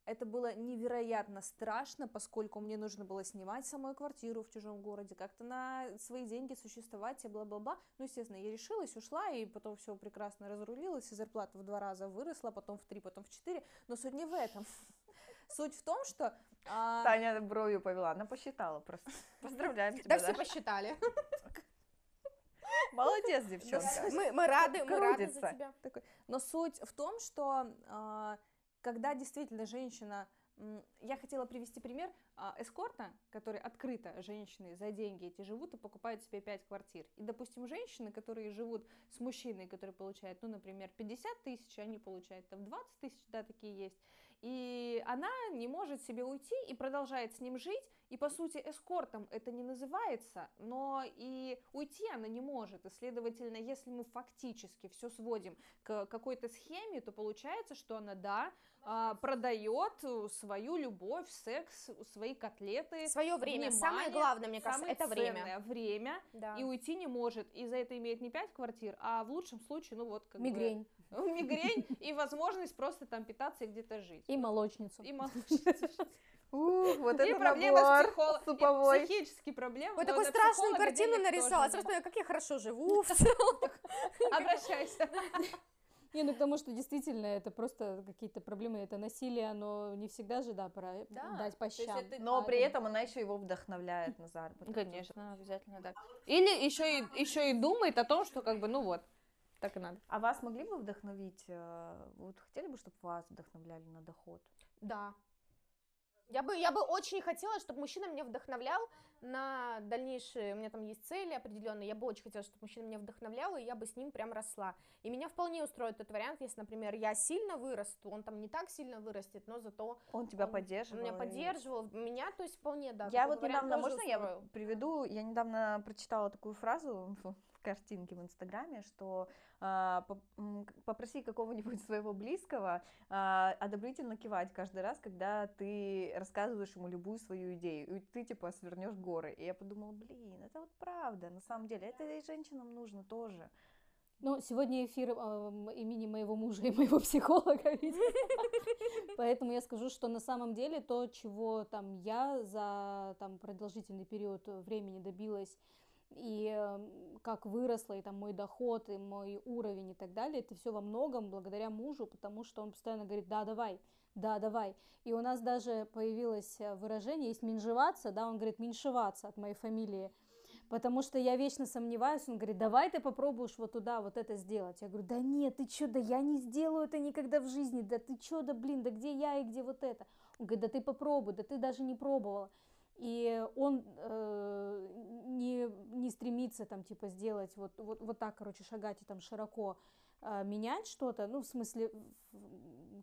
это было невероятно страшно, поскольку мне нужно было снимать самую квартиру в чужом городе, как-то на свои деньги существовать и бла-бла-бла. Ну, естественно, я решилась, ушла, и потом все прекрасно разрулилось, и зарплата в два раза выросла, потом в три, потом в четыре. Но суть не в этом. [laughs] Суть в том, что... а, Таня бровью повела, она посчитала просто. [laughs] Поздравляем Да, тебя, все Даша. посчитали. Молодец, девчонка. Мы, мы рады, мы рады за тебя. Но суть в том, что а, когда действительно женщина, я хотела привести пример а, эскорта, который открыто женщины за деньги эти живут и покупают себе 5 квартир. И, допустим, женщины, которые живут с мужчиной, который получает, ну, например, 50 тысяч, они получают там 20 тысяч, да, такие есть. И она не может себе уйти и продолжает с ним жить, и по сути эскортом это не называется, но и уйти она не может. И следовательно, если мы фактически все сводим к какой-то схеме, то получается, что она, да, а, продает свою любовь, секс, свои котлеты. Свое время. Самое внимание, главное, мне кажется, самое это время. время, Да. и уйти не может. И за это имеет не 5 квартир, а в лучшем случае, ну вот как бы, [laughs] Мигрень и возможность просто там питаться и где-то жить. и молочницу. И [laughs] молочница. Ух, вот И это проблемы с набор психоло- и суповой. психические проблемы. Но такую страшную картину нарисовала. Сразу поняла, как я хорошо живу. в [laughs] целом. Обращайся. Не, ну потому что действительно это просто какие-то проблемы, это насилие, оно не всегда же, да, пора Да, дать по то есть щам. это- Но А при это- этом она еще его вдохновляет на заработок. Конечно, обязательно так. Или еще и, еще и думает о том, что как бы, ну вот, так и надо. А вас могли бы вдохновить? э, Вот хотели бы, чтобы вас вдохновляли на доход? Да. Я бы, я бы очень хотела, чтобы мужчина меня вдохновлял на дальнейшие, у меня там есть цели определенные, я бы очень хотела, чтобы мужчина меня вдохновлял, и я бы с ним прям росла. И меня вполне устроит этот вариант, если, например, я сильно вырасту, он там не так сильно вырастет, но зато Он тебя Он поддерживал? меня и- поддерживал, меня, то есть вполне, да. Я вот недавно, можно я устроил. вот приведу, я недавно прочитала такую фразу [laughs] в в Инстаграме, что к- попроси какого-нибудь своего близкого а, одобрительно кивать каждый раз, когда ты рассказываешь ему любую свою идею, и ты типа свернешь горы. И я подумала, блин, это вот правда, на самом деле, это и женщинам нужно тоже. Ну, сегодня эфир эм, имени моего мужа и моего психолога. [laughs] Поэтому я скажу, что на самом деле то, чего там я за там продолжительный период времени добилась, и эм, как выросла, и там мой доход, и мой уровень и так далее, это все во многом благодаря мужу, потому что он постоянно говорит, да, давай, да, давай. И у нас даже появилось э, выражение, есть менжеваться, да, он говорит меньшеваться от моей фамилии, потому что я вечно сомневаюсь, он говорит, давай ты попробуешь вот туда вот это сделать. Я говорю, да нет, ты чё, да я не сделаю это никогда в жизни, да ты чё, да блин, да где я и где вот это. Он говорит, да ты попробуй, да ты даже не пробовала. И он э, не, не стремится там типа сделать вот, вот, вот так, короче, шагать и там широко э, менять что-то, ну, в смысле,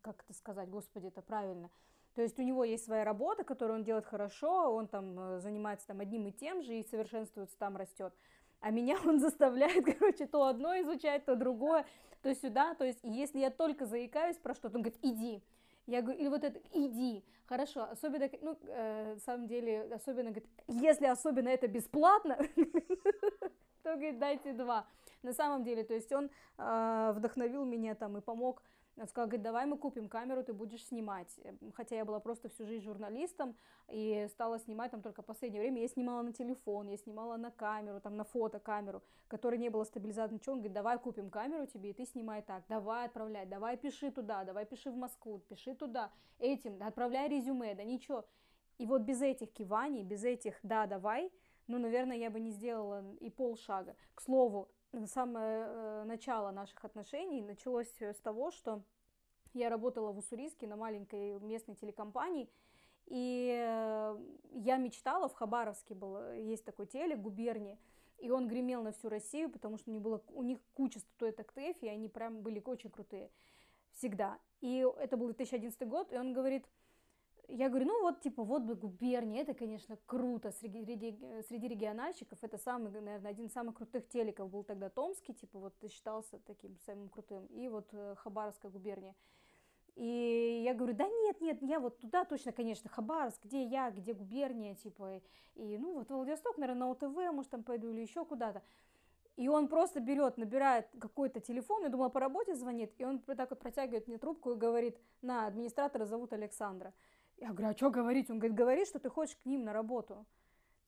как это сказать, господи, это правильно. То есть у него есть своя работа, которую он делает хорошо, он там э, занимается там одним и тем же и совершенствуется, там растет. А меня он [laughs] заставляет, короче, то одно изучать, то другое, то сюда. То есть если я только заикаюсь про что-то, он говорит, иди. Я говорю, или вот это, иди, хорошо, особенно, ну, э, самом деле, особенно, говорит, если особенно это бесплатно, [laughs] то, говорит, дайте два. На самом деле, то есть он э, вдохновил меня там и помог он сказал, говорит, давай мы купим камеру, ты будешь снимать. Хотя я была просто всю жизнь журналистом и стала снимать там только в последнее время. Я снимала на телефон, я снимала на камеру, там на фотокамеру, которой не было стабилизации, ничего. Он говорит, давай купим камеру тебе, и ты снимай так. Давай отправляй, давай пиши туда, давай пиши в Москву, пиши туда, этим, отправляй резюме, да ничего. И вот без этих киваний, без этих «да, давай», ну, наверное, я бы не сделала и полшага. К слову, самое э, начало наших отношений началось с того, что я работала в Уссурийске на маленькой местной телекомпании, и э, я мечтала, в Хабаровске был, есть такой телек, губернии, и он гремел на всю Россию, потому что у них, было, у них куча статуэток ТЭФ, и они прям были очень крутые всегда. И это был 2011 год, и он говорит, я говорю, ну вот, типа, вот бы губерния, это, конечно, круто среди, среди, среди региональщиков, это самый, наверное, один из самых крутых телеков был тогда Томский, типа, вот считался таким самым крутым, и вот э, Хабаровская губерния. И я говорю, да нет, нет, я вот туда точно, конечно, Хабаровск, где я, где губерния, типа, и, ну, вот Владивосток, наверное, на ОТВ, может, там пойду или еще куда-то. И он просто берет, набирает какой-то телефон, я думала, по работе звонит, и он так вот протягивает мне трубку и говорит, на, администратора зовут Александра. Я говорю, а что говорить? Он говорит, говори, что ты хочешь к ним на работу.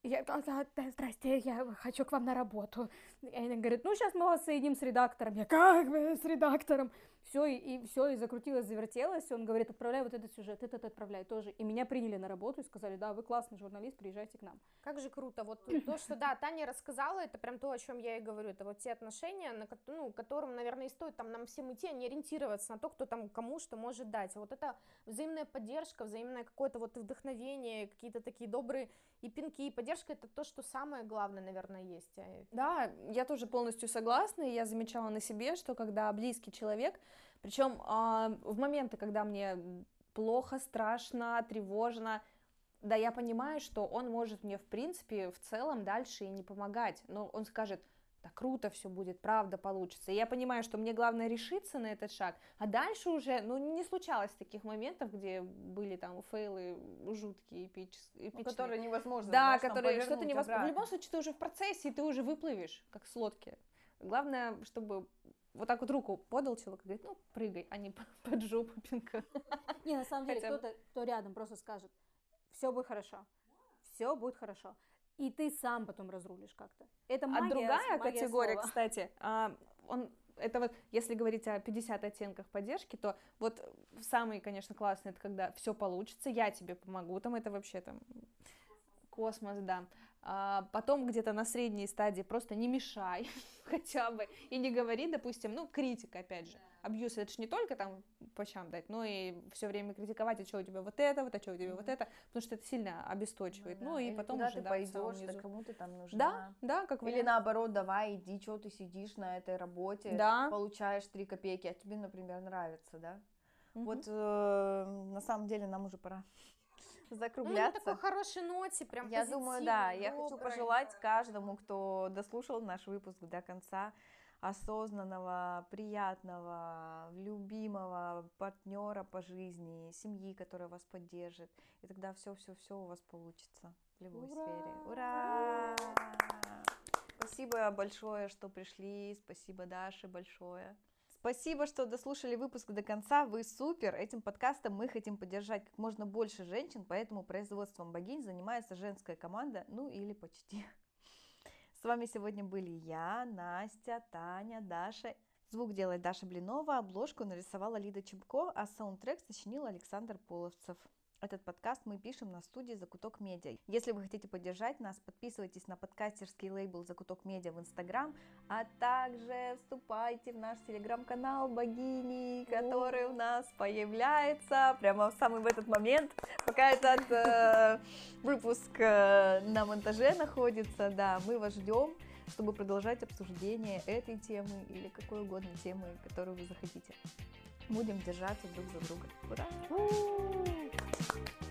Я, здрасте, я хочу к вам на работу. И она говорит, ну, сейчас мы вас соединим с редактором. Я, как бы, с редактором? Все, и, и все, и закрутилось, завертелось, он говорит, отправляй вот этот сюжет, этот отправляй тоже. И меня приняли на работу и сказали, да, вы классный журналист, приезжайте к нам. Как же круто, вот [clears throat] то, что, да, Таня рассказала, это прям то, о чем я и говорю, это вот те отношения, на, ну, которым, наверное, и стоит там нам всем идти, а не ориентироваться на то, кто там кому что может дать. Вот это взаимная поддержка, взаимное какое-то вот вдохновение, какие-то такие добрые и пинки, и поддержка, это то, что самое главное, наверное, есть. Да, я тоже полностью согласна, и я замечала на себе, что когда близкий человек, причем э, в моменты, когда мне плохо, страшно, тревожно, да, я понимаю, что он может мне, в принципе, в целом дальше и не помогать. Но он скажет, да круто все будет, правда получится. И я понимаю, что мне главное решиться на этот шаг, а дальше уже, ну, не случалось таких моментов, где были там фейлы жуткие, эпические. Ну, которые невозможно. Да, которые что-то невозможно. В любом случае, ты уже в процессе, и ты уже выплывешь, как с лодки. Главное, чтобы вот так вот руку подал человек и говорит, ну, прыгай, а не [laughs] под жопу пинка. [laughs] Не, на самом деле, кто-то, кто рядом просто скажет, все будет хорошо, все будет хорошо. И ты сам потом разрулишь как-то. Это а магия, А другая магия категория, слова. кстати, а, он это вот, если говорить о 50 оттенках поддержки, то вот самый, конечно, классный, это когда все получится, я тебе помогу, там это вообще там космос, да. А потом где-то на средней стадии просто не мешай [laughs] хотя бы и не говори, допустим, ну, критика, опять же. Абьюз это же не только там по чам дать, но и все время критиковать, а что у тебя вот это, вот, а что у тебя mm-hmm. вот это, потому что это сильно обесточивает. Ну, да. ну и Или потом куда уже, ты да, пойдешь, да, кому ты там нужна. Да, да, как Или наоборот, давай, иди, что ты сидишь на этой работе, да. получаешь три копейки, а тебе, например, нравится, да? Mm-hmm. Вот э, на самом деле нам уже пора закругляться. Ну, на такой хорошей ноте, прям Я думаю, да, я хочу пожелать каждому, кто дослушал наш выпуск до конца, осознанного, приятного, любимого партнера по жизни, семьи, которая вас поддержит. И тогда все-все-все у вас получится в любой Ура! сфере. Ура! Спасибо большое, что пришли. Спасибо, Даше, большое. Спасибо, что дослушали выпуск до конца. Вы супер. Этим подкастом мы хотим поддержать как можно больше женщин, поэтому производством богинь занимается женская команда, ну или почти. С вами сегодня были я, Настя, Таня, Даша. Звук делает Даша Блинова, обложку нарисовала Лида Чемко, а саундтрек сочинил Александр Половцев. Этот подкаст мы пишем на студии Закуток Медиа. Если вы хотите поддержать нас, подписывайтесь на подкастерский лейбл Закуток Медиа в Инстаграм, а также вступайте в наш телеграм-канал Богини, который у нас появляется прямо в самый в этот момент, пока этот э, выпуск э, на монтаже находится. Да, мы вас ждем, чтобы продолжать обсуждение этой темы или какой угодно темы, которую вы захотите. Будем держаться друг за друга. Ура! Thank you.